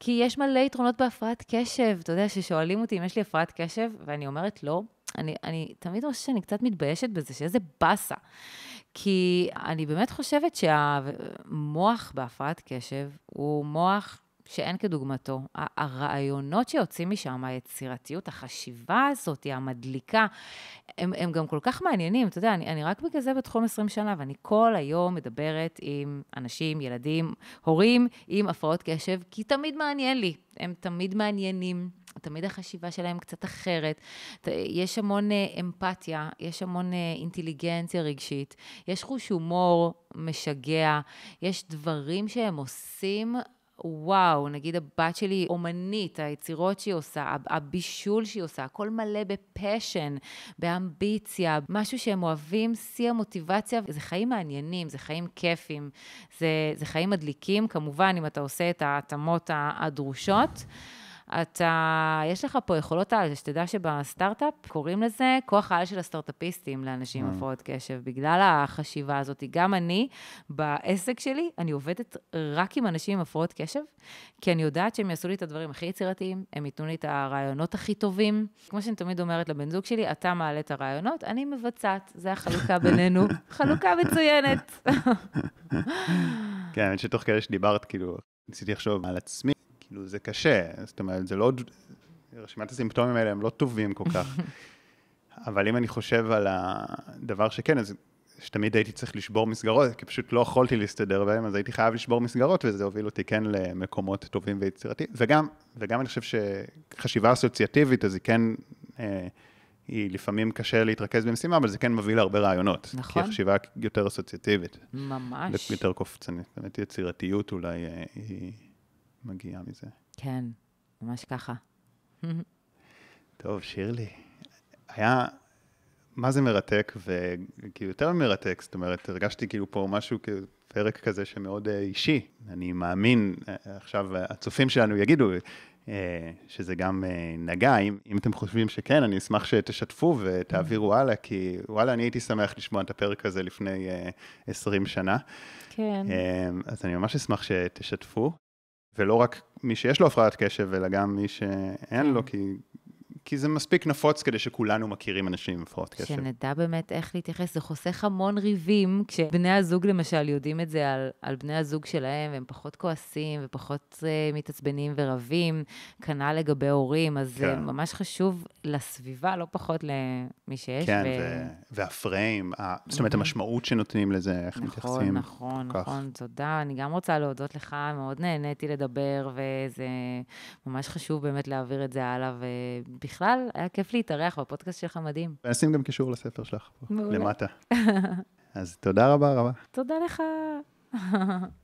כי יש מלא יתרונות בהפרעת קשב. אתה יודע, ששואלים אותי אם יש לי הפרעת קשב, ואני אומרת לא, אני, אני תמיד חושבת שאני קצת מתביישת בזה, שאיזה באסה. כי אני באמת חושבת שהמוח בהפרעת קשב הוא מוח שאין כדוגמתו. הרעיונות שיוצאים משם, היצירתיות, החשיבה הזאת, המדליקה, הם, הם גם כל כך מעניינים. אתה יודע, אני, אני רק בגלל זה בתחום 20 שנה, ואני כל היום מדברת עם אנשים, ילדים, הורים עם הפרעות קשב, כי תמיד מעניין לי. הם תמיד מעניינים. תמיד החשיבה שלהם קצת אחרת. יש המון אה, אמפתיה, יש המון אה, אינטליגנציה רגשית, יש חוש הומור משגע, יש דברים שהם עושים וואו, נגיד הבת שלי אומנית, היצירות שהיא עושה, הבישול שהיא עושה, הכל מלא בפשן, באמביציה, משהו שהם אוהבים, שיא המוטיבציה, זה חיים מעניינים, זה חיים כיפים, זה, זה חיים מדליקים, כמובן, אם אתה עושה את ההתאמות הדרושות. אתה, יש לך פה יכולות על, שתדע שבסטארט-אפ קוראים לזה כוח העל של הסטארט-אפיסטים לאנשים עם mm. הפרעות קשב, בגלל החשיבה הזאת. גם אני, בעסק שלי, אני עובדת רק עם אנשים עם הפרעות קשב, כי אני יודעת שהם יעשו לי את הדברים הכי יצירתיים, הם ייתנו לי את הרעיונות הכי טובים. כמו שאני תמיד אומרת לבן זוג שלי, אתה מעלה את הרעיונות, אני מבצעת, זה החלוקה בינינו. חלוקה מצוינת. כן, האמת שתוך כדי שדיברת, כאילו, ניסיתי לחשוב על עצמי, כאילו, זה קשה, זאת אומרת, זה לא... רשימת הסימפטומים האלה הם לא טובים כל כך. אבל אם אני חושב על הדבר שכן, אז שתמיד הייתי צריך לשבור מסגרות, כי פשוט לא יכולתי להסתדר בהם, אז הייתי חייב לשבור מסגרות, וזה הוביל אותי כן למקומות טובים ויצירתיים. וגם, וגם אני חושב שחשיבה אסוציאטיבית, אז היא כן, אה, היא לפעמים קשה להתרכז במשימה, אבל זה כן מביא להרבה רעיונות. נכון. כי החשיבה יותר אסוציאטיבית. ממש. יותר קופצנית. באמת יצירתיות אולי אה, היא... מגיעה מזה. כן, ממש ככה. טוב, שירלי, היה, מה זה מרתק, וכאילו יותר מרתק, זאת אומרת, הרגשתי כאילו פה משהו, פרק כזה שמאוד אה, אישי. אני מאמין, אה, עכשיו הצופים שלנו יגידו, אה, שזה גם נגע, אם, אם אתם חושבים שכן, אני אשמח שתשתפו ותעבירו הלאה, כי וואלה, אני הייתי שמח לשמוע את הפרק הזה לפני 20 שנה. כן. אז אני ממש אשמח שתשתפו. ולא רק מי שיש לו הפרעת קשב, אלא גם מי שאין לו, כי כי זה מספיק נפוץ כדי שכולנו מכירים אנשים עם הפרעות קשב. שנדע באמת איך להתייחס, זה חוסך המון ריבים, כשבני הזוג למשל יודעים את זה על, על בני הזוג שלהם, והם פחות כועסים ופחות uh, מתעצבנים ורבים, כנ"ל לגבי הורים, אז כן. זה ממש חשוב לסביבה, לא פחות למי שיש. כן, ו... ו... והפריים, ה... זאת אומרת, המשמעות שנותנים לזה, איך נכון, מתייחסים. נכון, נכון, נכון, תודה. אני גם רוצה להודות לך, מאוד נהניתי לדבר, וזה ממש חשוב באמת להעביר את זה הלאה, ובכלל... בכלל, היה כיף להתארח בפודקאסט שלך מדהים. ונשים גם קישור לספר שלך פה, למטה. אז תודה רבה רבה. תודה לך.